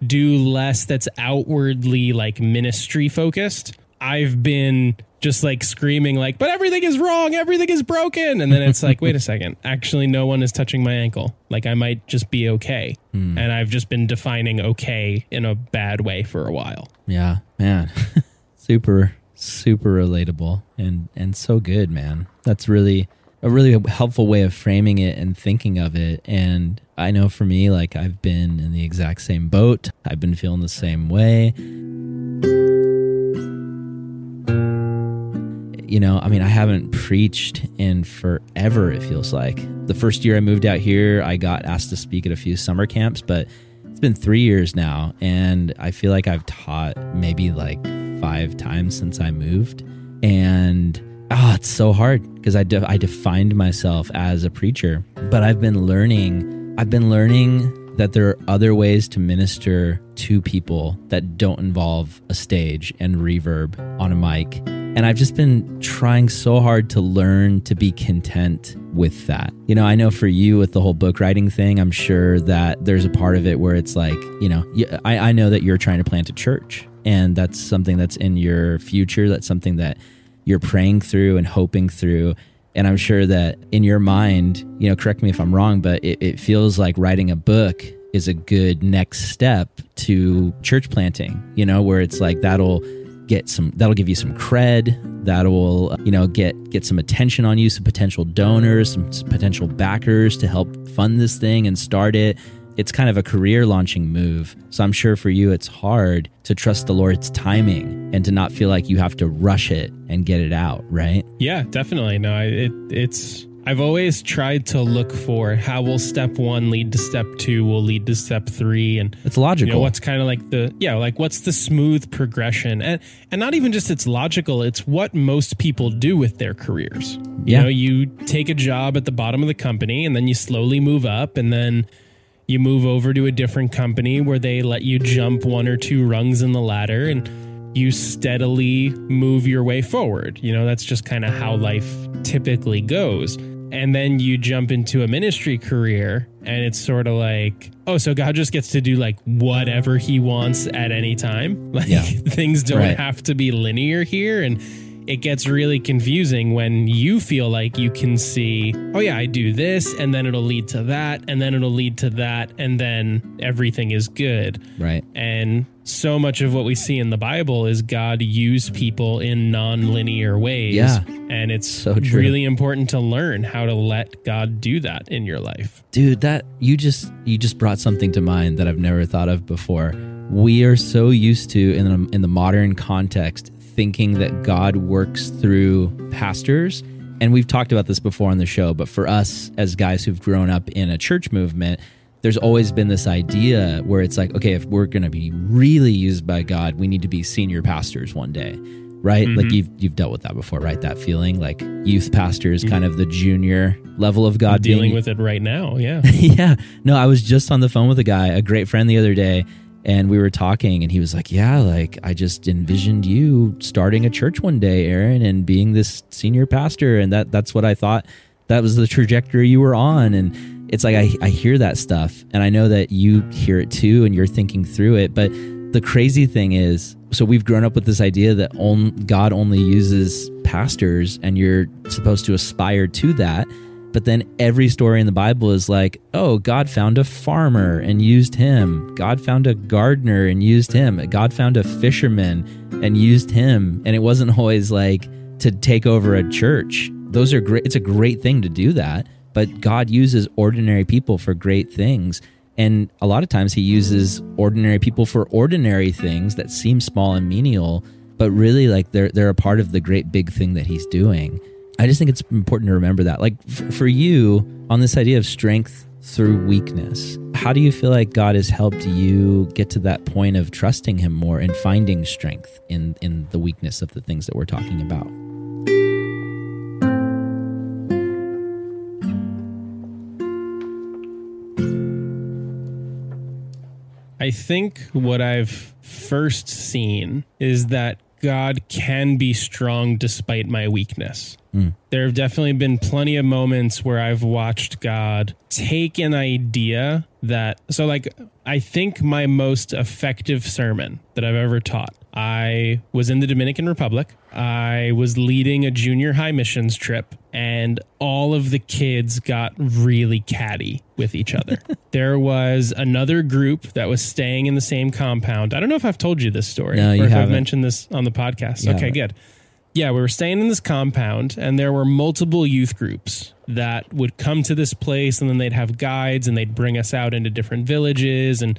do less that's outwardly like ministry focused. I've been just like screaming like but everything is wrong, everything is broken and then it's like wait a second, actually no one is touching my ankle. Like I might just be okay. Hmm. And I've just been defining okay in a bad way for a while. Yeah, man. super super relatable and and so good, man. That's really a really helpful way of framing it and thinking of it and I know for me like I've been in the exact same boat. I've been feeling the same way. You know, I mean, I haven't preached in forever, it feels like. The first year I moved out here, I got asked to speak at a few summer camps, but it's been three years now, and I feel like I've taught maybe like five times since I moved. And oh, it's so hard because I, de- I defined myself as a preacher, but I've been learning, I've been learning that there are other ways to minister to people that don't involve a stage and reverb on a mic. And I've just been trying so hard to learn to be content with that. You know, I know for you with the whole book writing thing, I'm sure that there's a part of it where it's like, you know, I, I know that you're trying to plant a church and that's something that's in your future. That's something that you're praying through and hoping through. And I'm sure that in your mind, you know, correct me if I'm wrong, but it, it feels like writing a book is a good next step to church planting, you know, where it's like that'll get some that'll give you some cred that'll you know get get some attention on you some potential donors some potential backers to help fund this thing and start it it's kind of a career launching move so i'm sure for you it's hard to trust the lord's timing and to not feel like you have to rush it and get it out right Yeah, definitely. No, I, it it's I've always tried to look for how will step one lead to step two, will lead to step three, and It's logical. you know what's kind of like the yeah, like what's the smooth progression, and and not even just it's logical, it's what most people do with their careers. Yeah. You know, you take a job at the bottom of the company, and then you slowly move up, and then you move over to a different company where they let you jump one or two rungs in the ladder and you steadily move your way forward. You know, that's just kind of how life typically goes. And then you jump into a ministry career and it's sort of like, oh, so God just gets to do like whatever he wants at any time. Like Yeah. things don't Right. have to be linear here and it gets really confusing when you feel like you can see, oh yeah, I do this and then it'll lead to that and then it'll lead to that and then everything is good. right. And so much of what we see in the Bible is God use people in non-linear ways. Yeah. And it's So true. really important to learn how to let God do that in your life. dude that you just you just brought something to mind that i've never thought of before we are so used to in the, in the modern context thinking that god works through pastors and we've talked about this before on the show but for us as guys who've grown up in a church movement there's always been this idea where it's like okay if we're going to be really used by god we need to be senior pastors one day right like mm-hmm. you've you've dealt with that before right that feeling like youth pastor is kind mm-hmm. of the junior level of god Dealing being with it right now. Yeah. yeah. No, I was just on the phone with a guy, a great friend the other day, and we were talking and he was like, "Yeah, like I just envisioned you starting a church one day, Aaron, and being this senior pastor and that that's what I thought that was the trajectory you were on." And it's like I I hear that stuff and I know that you hear it too and you're thinking through it, but the crazy thing is so we've grown up with this idea that on, God only uses pastors and you're supposed to aspire to that. But then every story in the Bible is like, oh, God found a farmer and used him. God found a gardener and used him. God found a fisherman and used him. And it wasn't always like to take over a church. Those are great. It's a great thing to do that. But God uses ordinary people for great things. And a lot of times he uses ordinary people for ordinary things that seem small and menial, but really like they're they're a part of the great big thing that he's doing. I just think it's important to remember that. Like f- for you on this idea of strength through weakness, how do you feel like God has helped you get to that point of trusting him more and finding strength in in the weakness of the things that we're talking about? I think what I've first seen is that God can be strong despite my weakness. Hmm. There have definitely been plenty of moments where I've watched God take an idea that, so like, I think my most effective sermon that I've ever taught, I was in the Dominican Republic. I was leading a junior high missions trip, and all of the kids got really catty with each other. there was another group that was staying in the same compound. I don't know if I've told you this story No, you or if I've mentioned this on the podcast. You okay, haven't. good. Yeah, we were staying in this compound, and there were multiple youth groups that would come to this place, and then they'd have guides, and they'd bring us out into different villages, and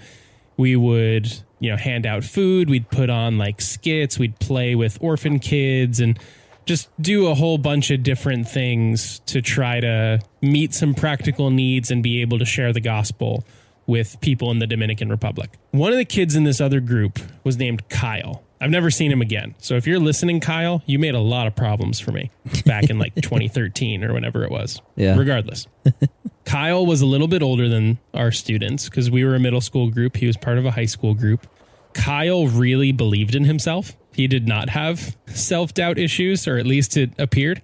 we would, you know, hand out food. We'd put on like skits. We'd play with orphan kids, and just do a whole bunch of different things to try to meet some practical needs and be able to share the gospel with people in the Dominican Republic. One of the kids in this other group was named Kyle. I've never seen him again. So if you're listening, Kyle, you made a lot of problems for me back in like 2013 or whenever it was. Yeah. Regardless. Kyle was a little bit older than our students because we were a middle school group. He was part of a high school group. Kyle really believed in himself. He did not have self doubt issues, or at least it appeared.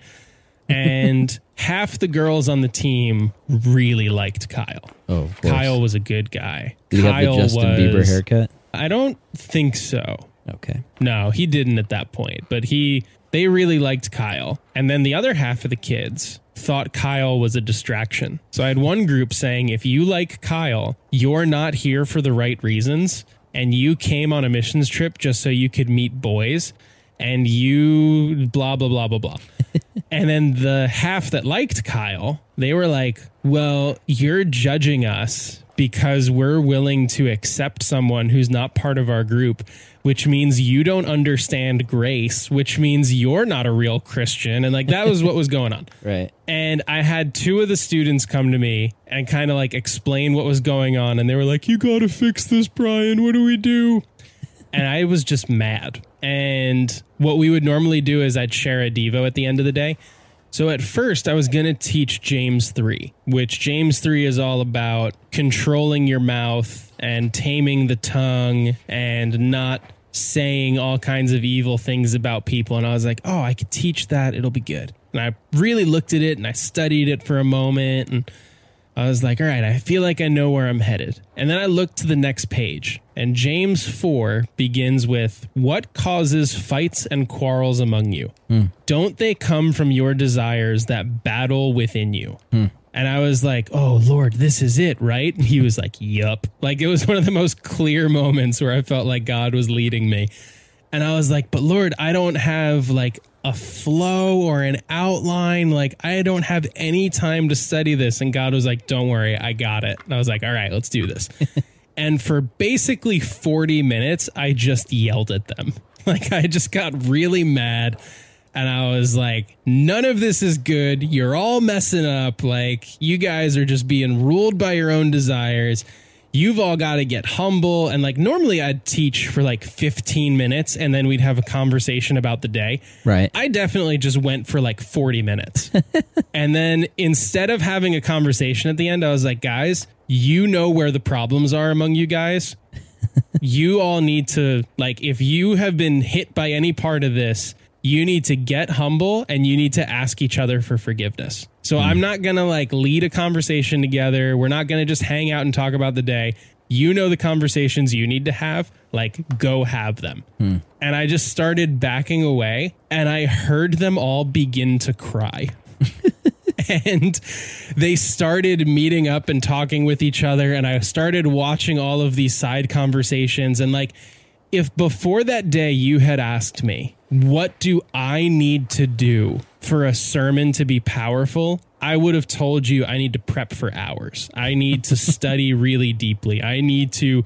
And half the girls on the team really liked Kyle. Oh, of. Kyle was a good guy. Did he have Kyle the Justin Bieber haircut? I don't think so. Okay. No, he didn't at that point, but he they really liked Kyle. And then the other half of the kids thought Kyle was a distraction. So I had one group saying if you like Kyle, you're not here for the right reasons and you came on a missions trip just so you could meet boys and you blah blah blah blah blah. and then the half that liked Kyle, they were like, "Well, you're judging us because we're willing to accept someone who's not part of our group, which means you don't understand grace, which means you're not a real Christian. And like that was what was going on. Right. And I had two of the students come to me and kind of like explain what was going on. And they were like, You got to fix this, Brian. What do we do? And I was just mad. And what we would normally do is I'd share a Devo at the end of the day. So at first, I was going to teach James 3, which James 3 is all about controlling your mouth and taming the tongue and not saying all kinds of evil things about people. And I was like, oh, I could teach that. It'll be good. And I really looked at it and I studied it for a moment. And I was like, all right, I feel like I know where I'm headed. And then I looked to the next page, and James 4 begins with, What causes fights and quarrels among you? Hmm. Don't they come from your desires that battle within you? Hmm. And I was like, oh, Lord, this is it, right? And he was like, yup. Like it was one of the most clear moments where I felt like God was leading me. And I was like, but Lord, I don't have like a flow or an outline. Like I don't have any time to study this. And God was like, don't worry, I got it. And I was like, all right, let's do this. and for basically 40 minutes, I just yelled at them. Like I just got really mad. And I was like, none of this is good. You're all messing up. Like, you guys are just being ruled by your own desires. You've all got to get humble. And like, normally I'd teach for like 15 minutes and then we'd have a conversation about the day. Right. I definitely just went for like 40 minutes. and then instead of having a conversation at the end, I was like, guys, you know where the problems are among you guys. you all need to, like, if you have been hit by any part of this, you need to get humble and you need to ask each other for forgiveness. So hmm. I'm not going to like lead a conversation together. We're not going to just hang out and talk about the day. You know the conversations you need to have, like go have them. Hmm. And I just started backing away and I heard them all begin to cry. and they started meeting up and talking with each other and I started watching all of these side conversations and like if before that day you had asked me, what do I need to do for a sermon to be powerful? I would have told you I need to prep for hours. I need to study really deeply. I need to,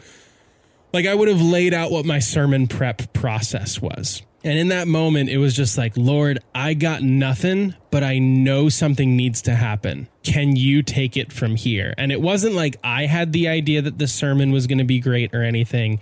like, I would have laid out what my sermon prep process was. And in that moment, it was just like, Lord, I got nothing, but I know something needs to happen. Can you take it from here? And it wasn't like I had the idea that the sermon was going to be great or anything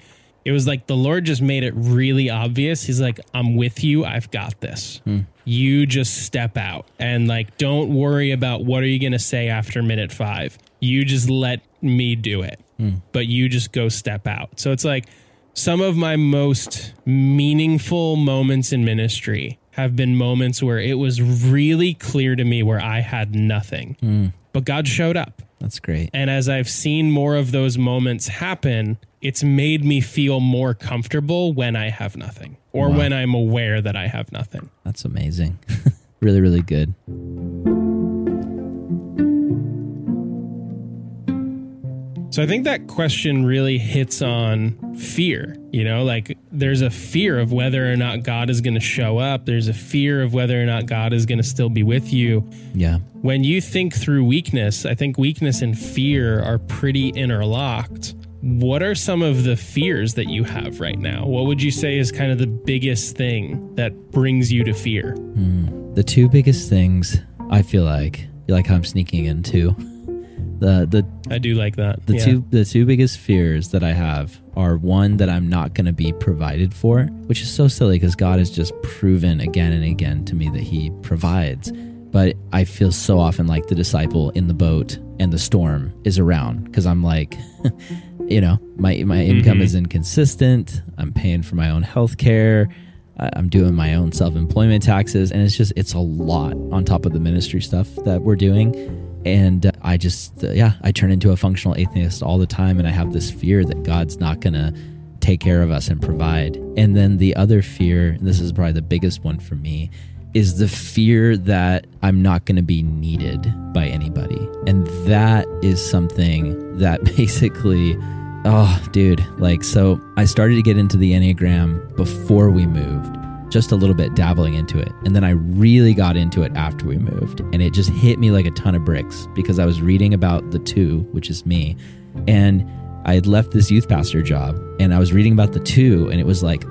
it was like the Lord just made it really obvious. He's like, I'm with you. I've got this. Hmm. You just step out and like, don't worry about what are you going to say after minute five. You just let me do it, hmm. but you just go step out. So it's like some of my most meaningful moments in ministry have been moments where it was really clear to me where I had nothing, hmm. but God showed up. That's great. And as I've seen more of those moments happen, it's made me feel more comfortable when I have nothing or when I'm aware that I have nothing. That's amazing. really, really good. So I think that question really hits on fear. You know, like there's a fear of whether or not God is going to show up, there's a fear of whether or not God is going to still be with you. Yeah. When you think through weakness, I think weakness and fear are pretty interlocked. What are some of the fears that you have right now? What would you say is kind of the biggest thing that brings you to fear? Hmm. The two biggest things I feel like, like I'm sneaking in too. The the I do like that. the Yeah. two the two biggest fears that I have are one that I'm not going to be provided for, which is so silly because God has just proven again and again to me that He provides. But I feel so often like the disciple in the boat and the storm is around because I'm like, you know, my my income is inconsistent. I'm paying for my own health care. I'm doing my own self employment taxes, and it's just it's a lot on top of the ministry stuff that we're doing. And uh, I just uh, yeah, I turn into a functional atheist all the time, and I have this fear that God's not gonna take care of us and provide. And then the other fear, and this is probably the biggest one for me, is the fear that I'm not going to be needed by anybody. And that is something that basically, oh, dude, like, so I started to get into the Enneagram before we moved, just a little bit dabbling into it. And then I really got into it after we moved. And it just hit me like a ton of bricks because I was reading about the two, which is me. And I had left this youth pastor job and I was reading about the two, and it was like,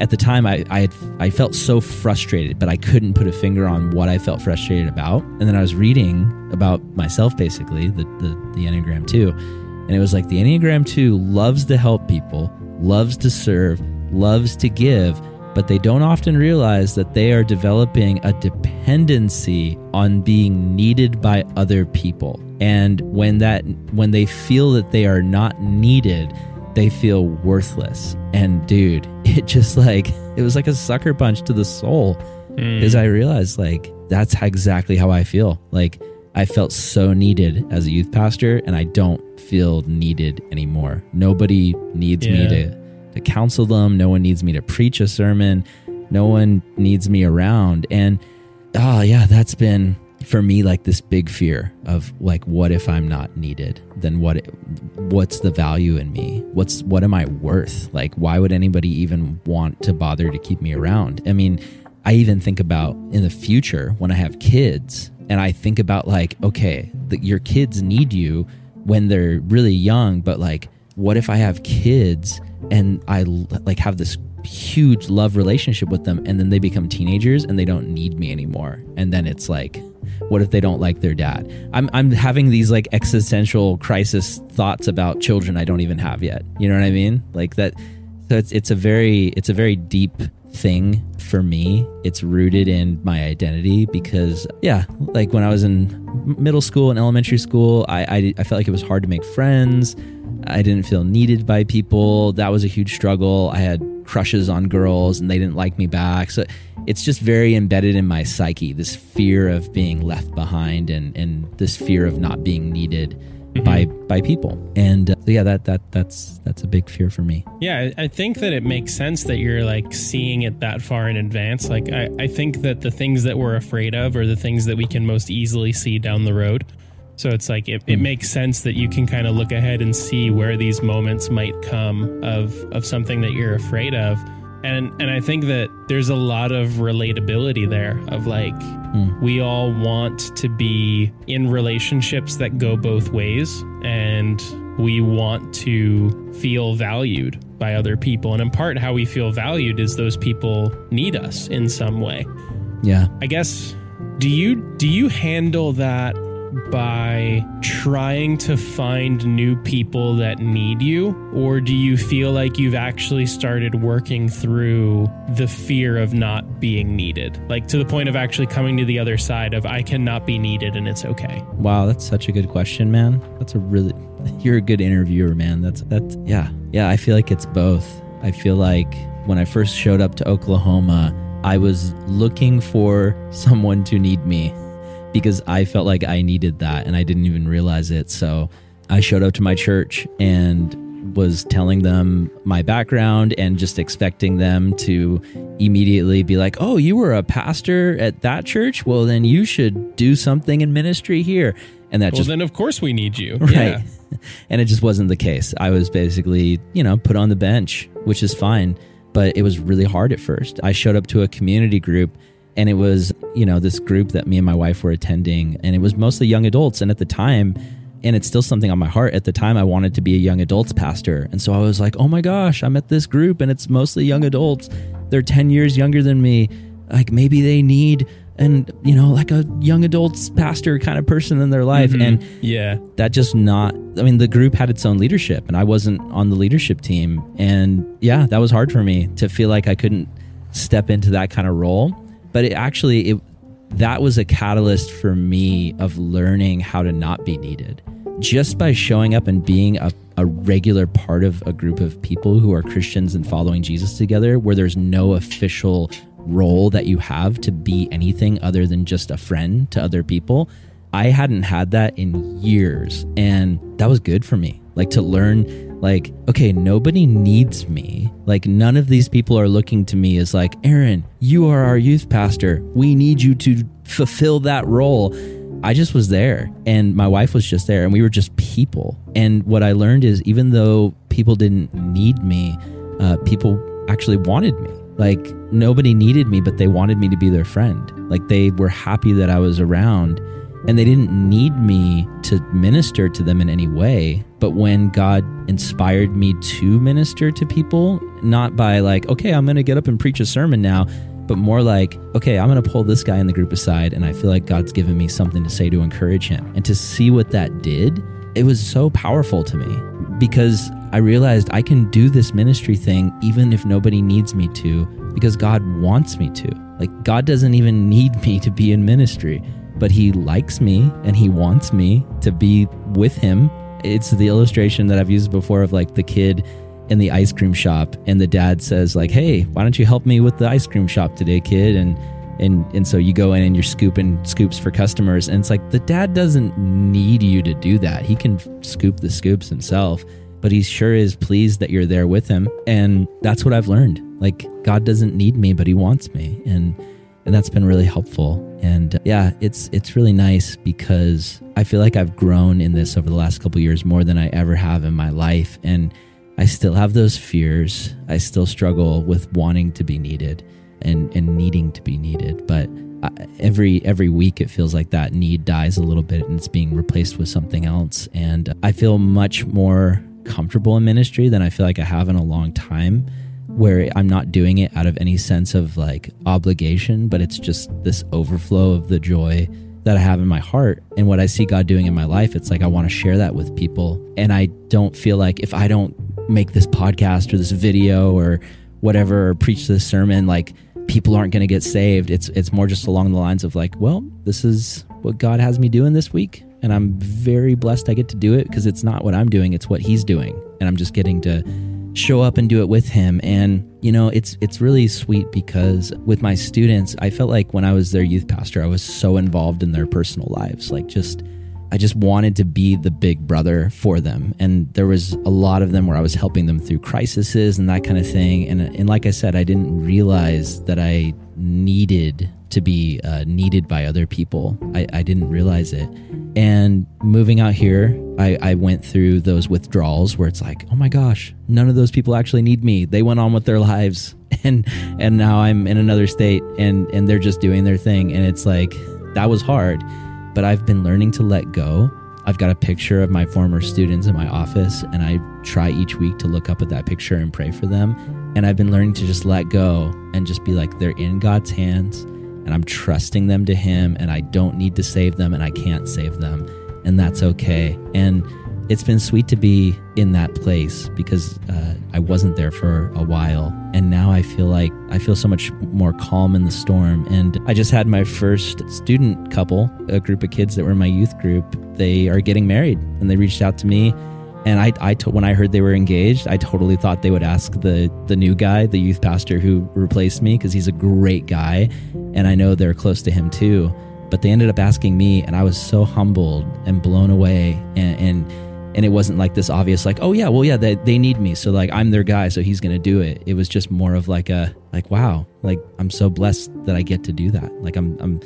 at the time I, I had I felt so frustrated, but I couldn't put a finger on what I felt frustrated about. And then I was reading about myself, basically the the, the Enneagram two, and it was like the Enneagram two loves to help people, loves to serve, loves to give, but they don't often realize that they are developing a dependency on being needed by other people. And when that when they feel that they are not needed, they feel worthless. And dude, it just like it was like a sucker punch to the soul because mm. I realized like that's exactly how I feel. Like I felt so needed as a youth pastor and I don't feel needed anymore. Nobody needs yeah. me to to counsel them. No one needs me to preach a sermon. No one needs me around. And oh yeah, that's been for me like this big fear of like what if i'm not needed then what what's the value in me what's what am i worth like why would anybody even want to bother to keep me around i mean i even think about in the future when i have kids and i think about like okay the, your kids need you when they're really young but like what if i have kids and i like have this huge love relationship with them and then they become teenagers and they don't need me anymore? And then it's like what if they don't like their dad? I'm i'm having these like existential crisis thoughts about children i don't even have yet. You know what i mean? Like that so it's it's a very it's a very deep thing for me it's rooted in my identity because yeah like when i was in middle school and elementary school I, I i felt like it was hard to make friends I didn't feel needed by people. That was a huge struggle. I had crushes on girls and they didn't like me back. So it's just very embedded in my psyche this fear of being left behind and, and this fear of not being needed. Mm-hmm. by by people and uh, so yeah that that that's that's a big fear for me yeah I, think that it makes sense that you're like seeing it that far in advance like I, I think that the things that we're afraid of are the things that we can most easily see down the road so it's like it, it hmm. makes sense that you can kind of look ahead and see where these moments might come of of something that you're afraid of. And and I think that there's a lot of relatability there of like mm. we all want to be in relationships that go both ways and we want to feel valued by other people. And in part how we feel valued is those people need us in some way. Yeah. I guess do you do you handle that by trying to find new people that need you? Or do you feel like you've actually started working through the fear of not being needed? Like to the point of actually coming to the other side of, I cannot be needed and it's okay. Wow, that's such a good question, man. That's a really, you're a good interviewer, man. That's, that's, yeah. Yeah, I feel like it's both. I feel like when I first showed up to Oklahoma, I was looking for someone to need me because I felt like I needed that and I didn't even realize it. So I showed up to my church and was telling them my background and just expecting them to immediately be like, "Oh, you were a pastor at that church? Well, then you should do something in ministry here." And that well, just then of course we need you, right? Yeah. and it just wasn't the case. I was basically, you know, put on the bench, which is fine, but it was really hard at first. I showed up to a community group and it was, you know, this group that me and my wife were attending, and it was mostly young adults. And at the time, and it's still something on my heart. At the time, I wanted to be a young adults pastor. And so I was like, oh my gosh, I'm at this group and it's mostly young adults. They're 10 years younger than me. Like maybe they need and you know like a young adults pastor kind of person in their life mm-hmm. and yeah that just not i mean the group had its own leadership and i wasn't on the leadership team and yeah that was hard for me to feel like i couldn't step into that kind of role but it actually it that was a catalyst for me of learning how to not be needed. Just by showing up and being a, a regular part of a group of people who are christians and following jesus together where there's no official role that you have to be anything other than just a friend to other people i hadn't had that in years. And that was good for me. Like to learn like okay nobody needs me. Like none of these people are looking to me as like aaron you are our youth pastor. We need you to fulfill that role. I just was there and my wife was just there and we were just people. And what i learned is even though people didn't need me uh, people actually wanted me. Like nobody needed me but they wanted me to be their friend. Like they were happy that i was around and they didn't need me to minister to them in any way But when God inspired me to minister to people, not by like, okay, I'm going to get up and preach a sermon now, but more like, okay, I'm going to pull this guy in the group aside and I feel like God's given me something to say to encourage him. And to see what that did, it was so powerful to me because I realized I can do this ministry thing even if nobody needs me to because God wants me to. Like, God doesn't even need me to be in ministry, but He likes me and He wants me to be with Him it's the illustration that I've used before of like the kid in the ice cream shop and the dad says like, "Hey, why don't you help me with the ice cream shop today, kid?" and and and so you go in and you're scooping scoops for customers and it's like the dad doesn't need you to do that. He can scoop the scoops himself, but he sure is pleased that you're there with him and that's what I've learned. Like God doesn't need me, but he wants me and and that's been really helpful. And uh, yeah, it's it's really nice because I feel like I've grown in this over the last couple years more than I ever have in my life, and I still have those fears. I still struggle with wanting to be needed and and needing to be needed, but uh, every every week it feels like that need dies a little bit and it's being replaced with something else and i feel much more comfortable in ministry than i feel like i have in a long time where I'm not doing it out of any sense of like obligation, but it's just this overflow of the joy that I have in my heart and what I see God doing in my life. It's like I want to share that with people. And I don't feel like if I don't make this podcast or this video or whatever or preach this sermon, like people aren't going to get saved. It's it's more just along the lines of like, well, this is what God has me doing this week and I'm very blessed I get to do it because it's not what I'm doing, it's what he's doing. And I'm just getting to show up and do it with him. And you know it's it's really sweet because with my students I felt like when I was their youth pastor I was so involved in their personal lives. Like just I just wanted to be the big brother for them. And there was a lot of them where I was helping them through crises and that kind of thing. And and like I said I didn't realize that I needed to be uh, needed by other people I, I didn't realize it and moving out here, I, I, went through those withdrawals where it's like, oh my gosh, none of those people actually need me. They went on with their lives, and and now I'm in another state, and and they're just doing their thing, and it's like that was hard, but I've been learning to let go. I've got a picture of my former students in my office, and I try each week to look up at that picture and pray for them. And I've been learning to just let go and just be like, they're in God's hands and I'm trusting them to Him, and I don't need to save them, and I can't save them, and that's okay. And it's been sweet to be in that place because uh, I wasn't there for a while, and now I feel like I feel so much more calm in the storm. And I just had my first student couple, a group of kids that were in my youth group. They are getting married, and they reached out to me and I, I to, when I heard they were engaged, I totally thought they would ask the the new guy, the youth pastor who replaced me, because he's a great guy, and I know they're close to him too. But they ended up asking me, and I was so humbled and blown away, and and, and it wasn't like this obvious, like, oh yeah, well yeah, they they need me, so like I'm their guy, so he's gonna do it. It was just more of like a like wow, like I'm so blessed that I get to do that. Like I'm I'm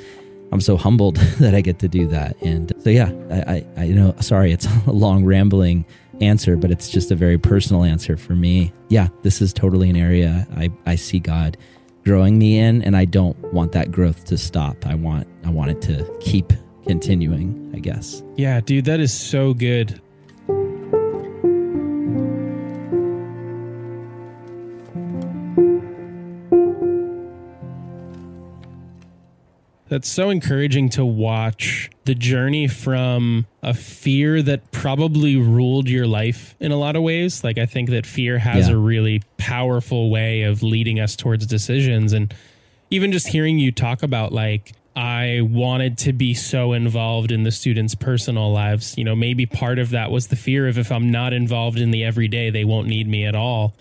I'm so humbled that I get to do that. And so, yeah, I, I, I, you know, sorry, it's a long rambling answer, but it's just a very personal answer for me. Yeah, this is totally an area I, I see God growing me in, and I don't want that growth to stop. I want I want it to keep continuing, I guess. Yeah, dude, that is so good. That's so encouraging to watch the journey from a fear that probably ruled your life in a lot of ways. Like, I think that fear has yeah. a really powerful way of leading us towards decisions. And even just hearing you talk about, like, I wanted to be so involved in the students' personal lives. You know, maybe part of that was the fear of if I'm not involved in the everyday, they won't need me at all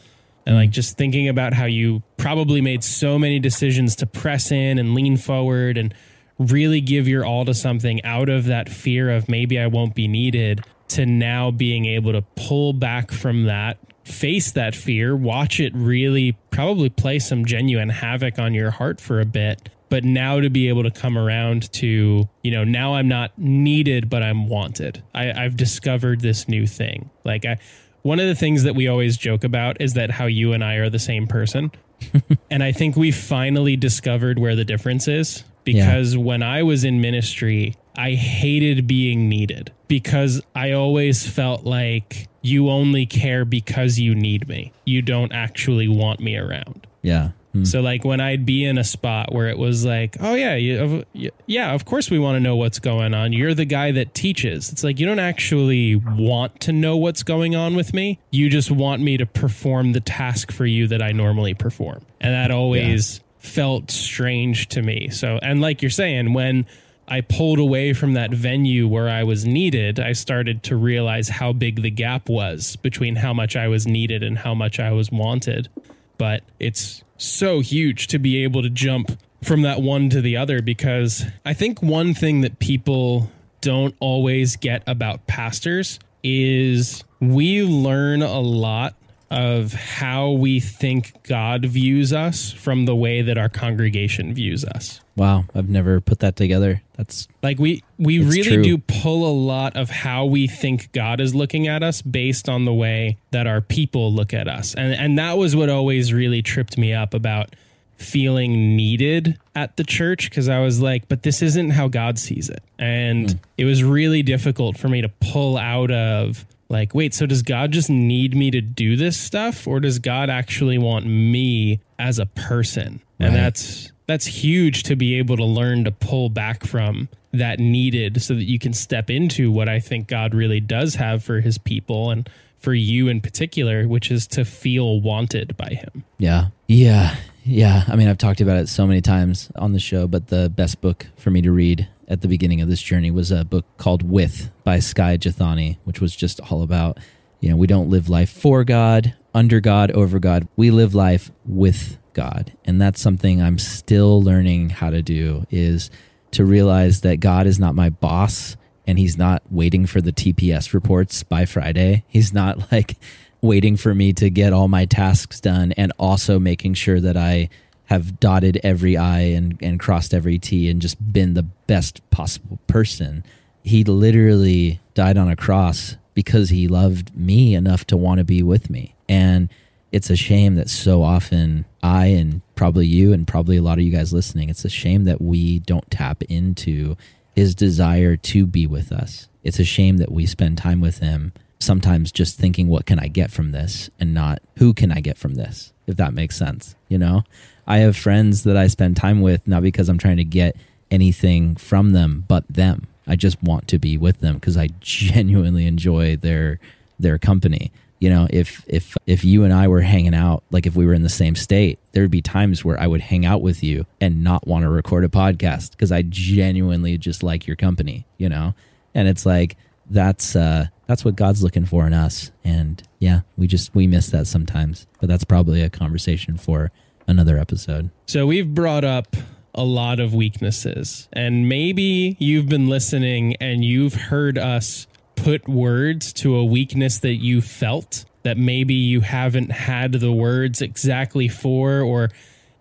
and like just thinking about how you probably made so many decisions to press in and lean forward and really give your all to something out of that fear of maybe I won't be needed to now being able to pull back from that, face that fear, watch it really probably play some genuine havoc on your heart for a bit. But now to be able to come around to, you know, now I'm not needed, but I'm wanted. I, I've discovered this new thing. Like I, one of the things that we always joke about is that how you and I are the same person. and I think we finally discovered where the difference is because yeah. when I was in ministry, I hated being needed because I always felt like you only care because you need me. You don't actually want me around. Yeah. Hmm. So like when I'd be in a spot where it was like, oh yeah, you, yeah, of course we want to know what's going on. You're the guy that teaches. It's like you don't actually want to know what's going on with me. You just want me to perform the task for you that I normally perform, and that always yeah. felt strange to me. So and like you're saying, when I pulled away from that venue where I was needed, I started to realize how big the gap was between how much I was needed and how much I was wanted. But it's so huge to be able to jump from that one to the other because I think one thing that people don't always get about pastors is we learn a lot of how we think God views us from the way that our congregation views us. Wow, I've never put that together. That's like we we really true. do pull a lot of how we think God is looking at us based on the way that our people look at us. And and that was what always really tripped me up about feeling needed at the church because I was like, but this isn't how God sees it. And mm. it was really difficult for me to pull out of like, wait, so does God just need me to do this stuff or does God actually want me as a person? Right. And that's that's huge to be able to learn to pull back from that needed so that you can step into what I think God really does have for his people and for you in particular, which is to feel wanted by him. Yeah. Yeah. Yeah. I mean, I've talked about it so many times on the show, but the best book for me to read at the beginning of this journey was a book called With by Skye Jethani, which was just all about, you know, we don't live life for God, under God, over God. We live life with God. And that's something I'm still learning how to do is to realize that God is not my boss and he's not waiting for the TPS reports by Friday. He's not like waiting for me to get all my tasks done and also making sure that I have dotted every I and, and crossed every T and just been the best possible person. He literally died on a cross because he loved me enough to want to be with me. And it's a shame that so often I and probably you and probably a lot of you guys listening, it's a shame that we don't tap into his desire to be with us. It's a shame that we spend time with him sometimes just thinking, what can I get from this? And not, who can I get from this? If that makes sense. You know, I have friends that I spend time with, not because I'm trying to get anything from them, but them. I just want to be with them because I genuinely enjoy their their company. You know if if if you and i were hanging out like if we were in the same state there would be times where i would hang out with you and not want to record a podcast because i genuinely just like your company you know? And it's like that's uh that's what god's looking for in us. And yeah we just we miss that sometimes. But that's probably a conversation for another episode so we've brought up a lot of weaknesses and maybe you've been listening and you've heard us put words to a weakness that you felt that maybe you haven't had the words exactly for, or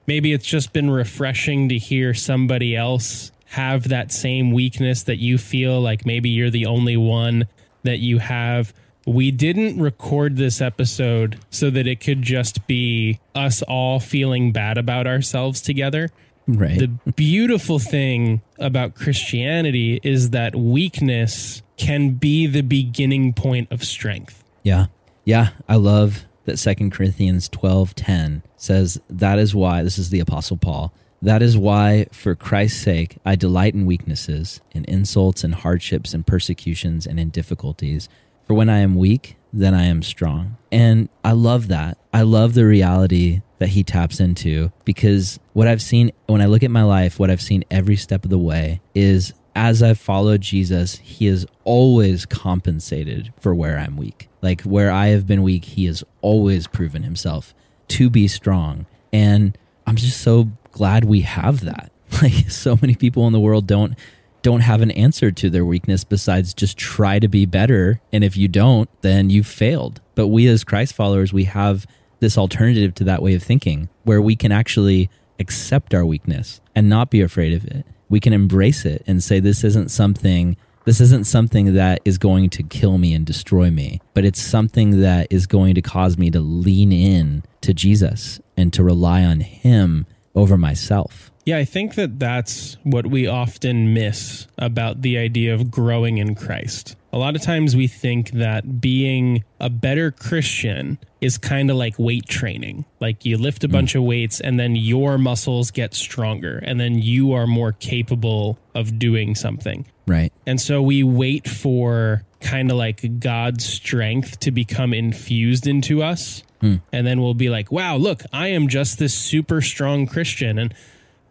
maybe it's just been refreshing to hear somebody else have that same weakness that you feel like maybe you're the only one that you have. We didn't record this episode so that it could just be us all feeling bad about ourselves together. Right. The beautiful thing about Christianity is that weakness can be the beginning point of strength. Yeah. Yeah, I love that Second Corinthians 12:10 says that is why this is the apostle Paul. That is why for Christ's sake I delight in weaknesses, in insults and hardships and persecutions and in difficulties. For when I am weak, then I am strong. And I love that. I love the reality that he taps into because what I've seen when I look at my life, what I've seen every step of the way is as I've followed Jesus, he has always compensated for where I'm weak. Like where I have been weak, he has always proven himself to be strong. And I'm just so glad we have that. Like so many people in the world don't don't have an answer to their weakness besides just try to be better. And if you don't, then you've failed. But we as Christ followers, we have this alternative to that way of thinking where we can actually accept our weakness and not be afraid of it we can embrace it and say this isn't something this isn't something that is going to kill me and destroy me, but it's something that is going to cause me to lean in to Jesus and to rely on him over myself. Yeah, I think that that's what we often miss about the idea of growing in Christ. A lot of times we think that being a better Christian is kind of like weight training. Like you lift a hmm. bunch of weights and then your muscles get stronger and then you are more capable of doing something. Right. And so we wait for kind of like God's strength to become infused into us. Hmm. And then we'll be like, wow, look, I am just this super strong Christian. And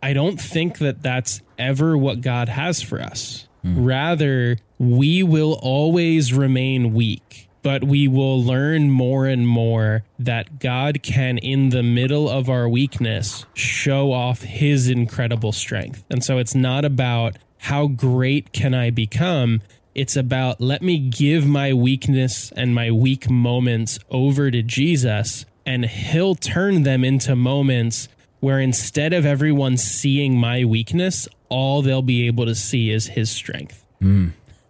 I don't think that that's ever what God has for us. Hmm. Rather, we will always remain weak, but we will learn more and more that God can, in the middle of our weakness, show off his incredible strength. And so it's not about how great can I become? It's about let me give my weakness and my weak moments over to Jesus, and he'll turn them into moments where instead of everyone seeing my weakness, all they'll be able to see is his strength.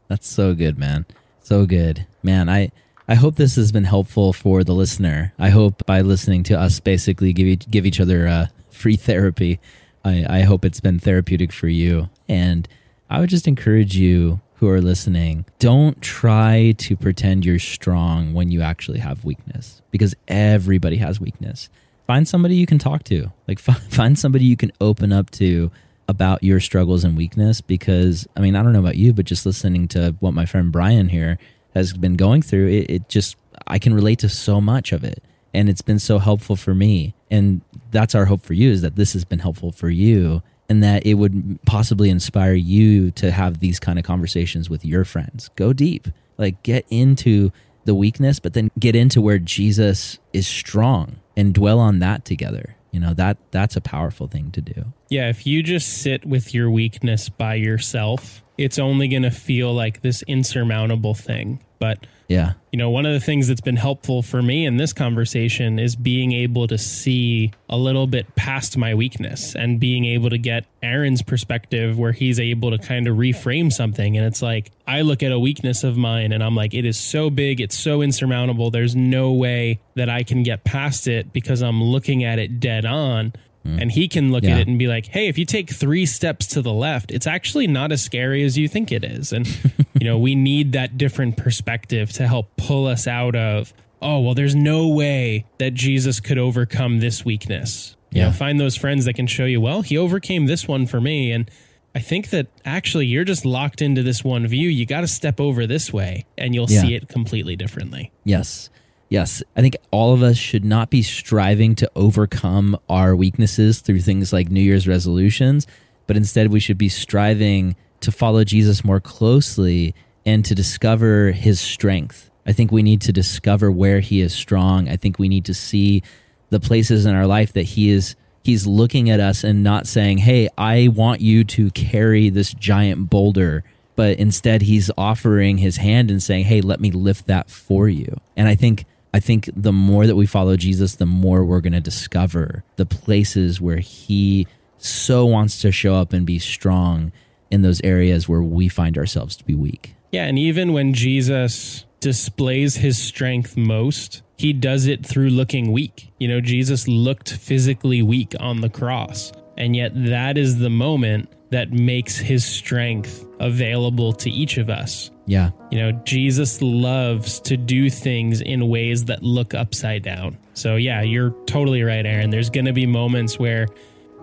That's so good, man. So good. Man, I I hope this has been helpful for the listener. I hope by listening to us basically give each, give each other uh, free therapy. I, I hope it's been therapeutic for you. And I would just encourage you who are listening, don't try to pretend you're strong when you actually have weakness because everybody has weakness. Find somebody you can talk to. Like fi- find somebody you can open up to about your struggles and weakness because I mean, I don't know about you, but just listening to what my friend Brian here has been going through, it, it just I can relate to so much of it. And it's been so helpful for me. And that's our hope for you is that this has been helpful for you and that it would possibly inspire you to have these kind of conversations with your friends. Go deep. Like get into the weakness, but then get into where Jesus is strong and dwell on that together. You know, that that's a powerful thing to do. Yeah, if you just sit with your weakness by yourself, it's only going to feel like this insurmountable thing. But Yeah. you know, one of the things that's been helpful for me in this conversation is being able to see a little bit past my weakness and being able to get Aaron's perspective where he's able to kind of reframe something. And it's like, I look at a weakness of mine and I'm like, it is so big, it's so insurmountable. There's no way that I can get past it because I'm looking at it dead on. Mm. And he can look Yeah. at it and be like, hey, if you take three steps to the left, it's actually not as scary as you think it is. And, you know, we need that different perspective to help pull us out of, oh, well, there's no way that Jesus could overcome this weakness. You know, Yeah. find those friends that can show you, well, he overcame this one for me. And I think that actually you're just locked into this one view. You got to step over this way and you'll Yeah. see it completely differently. Yes. Yes. I think all of us should not be striving to overcome our weaknesses through things like New Year's resolutions, but instead we should be striving to follow Jesus more closely and to discover his strength. I think we need to discover where he is strong. I think we need to see the places in our life that he is he's looking at us and not saying, "Hey, I want you to carry this giant boulder." But instead he's offering his hand and saying, "Hey, let me lift that for you." And I think I think the more that we follow Jesus, the more we're going to discover the places where he so wants to show up and be strong in those areas where we find ourselves to be weak. Yeah, and even when Jesus displays his strength most, he does it through looking weak. You know, Jesus looked physically weak on the cross, and yet that is the moment that makes his strength available to each of us. Yeah. You know, Jesus loves to do things in ways that look upside down. So, yeah, you're totally right, Aaron. There's going to be moments where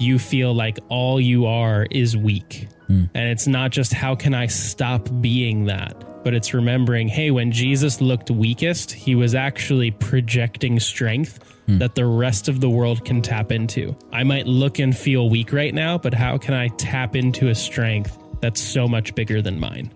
you feel like all you are is weak. Hmm. And it's not just how can I stop being that, but it's remembering hey, when Jesus looked weakest, he was actually projecting strength hmm. that the rest of the world can tap into. I might look and feel weak right now, but how can I tap into a strength that's so much bigger than mine?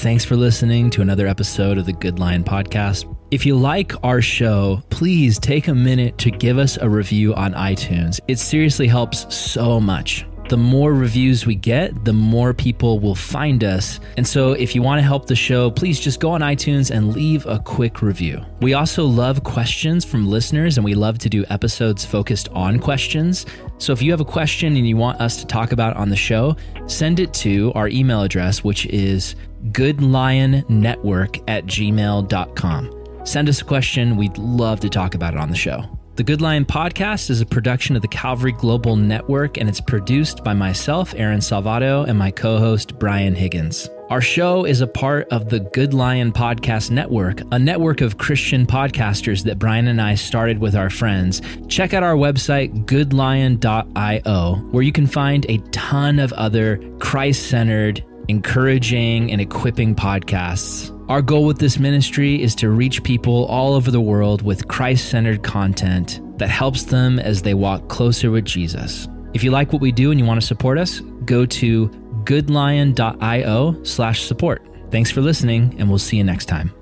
Thanks for listening to another episode of the Good Lion Podcast. If you like our show, please take a minute to give us a review on iTunes. It seriously helps so much. The more reviews we get, the more people will find us. And so, if you want to help the show, please just go on iTunes and leave a quick review. We also love questions from listeners, and we love to do episodes focused on questions. So if you have a question and you want us to talk about on the show, send it to our email address, which is goodlionnetwork at gmail.com. Send us a question. We'd love to talk about it on the show. The Good Lion podcast is a production of the Calvary Global Network, and it's produced by myself, Aaron Salvato, and my co host, Brian Higgins. Our show is a part of the Good Lion Podcast Network, a network of Christian podcasters that Brian and I started with our friends. Check out our website, goodlion.io, where you can find a ton of other Christ centered, encouraging, and equipping podcasts. Our goal with this ministry is to reach people all over the world with Christ centered content that helps them as they walk closer with Jesus. If you like what we do and you want to support us, go to goodlion.io slash support. Thanks for listening, and we'll see you next time.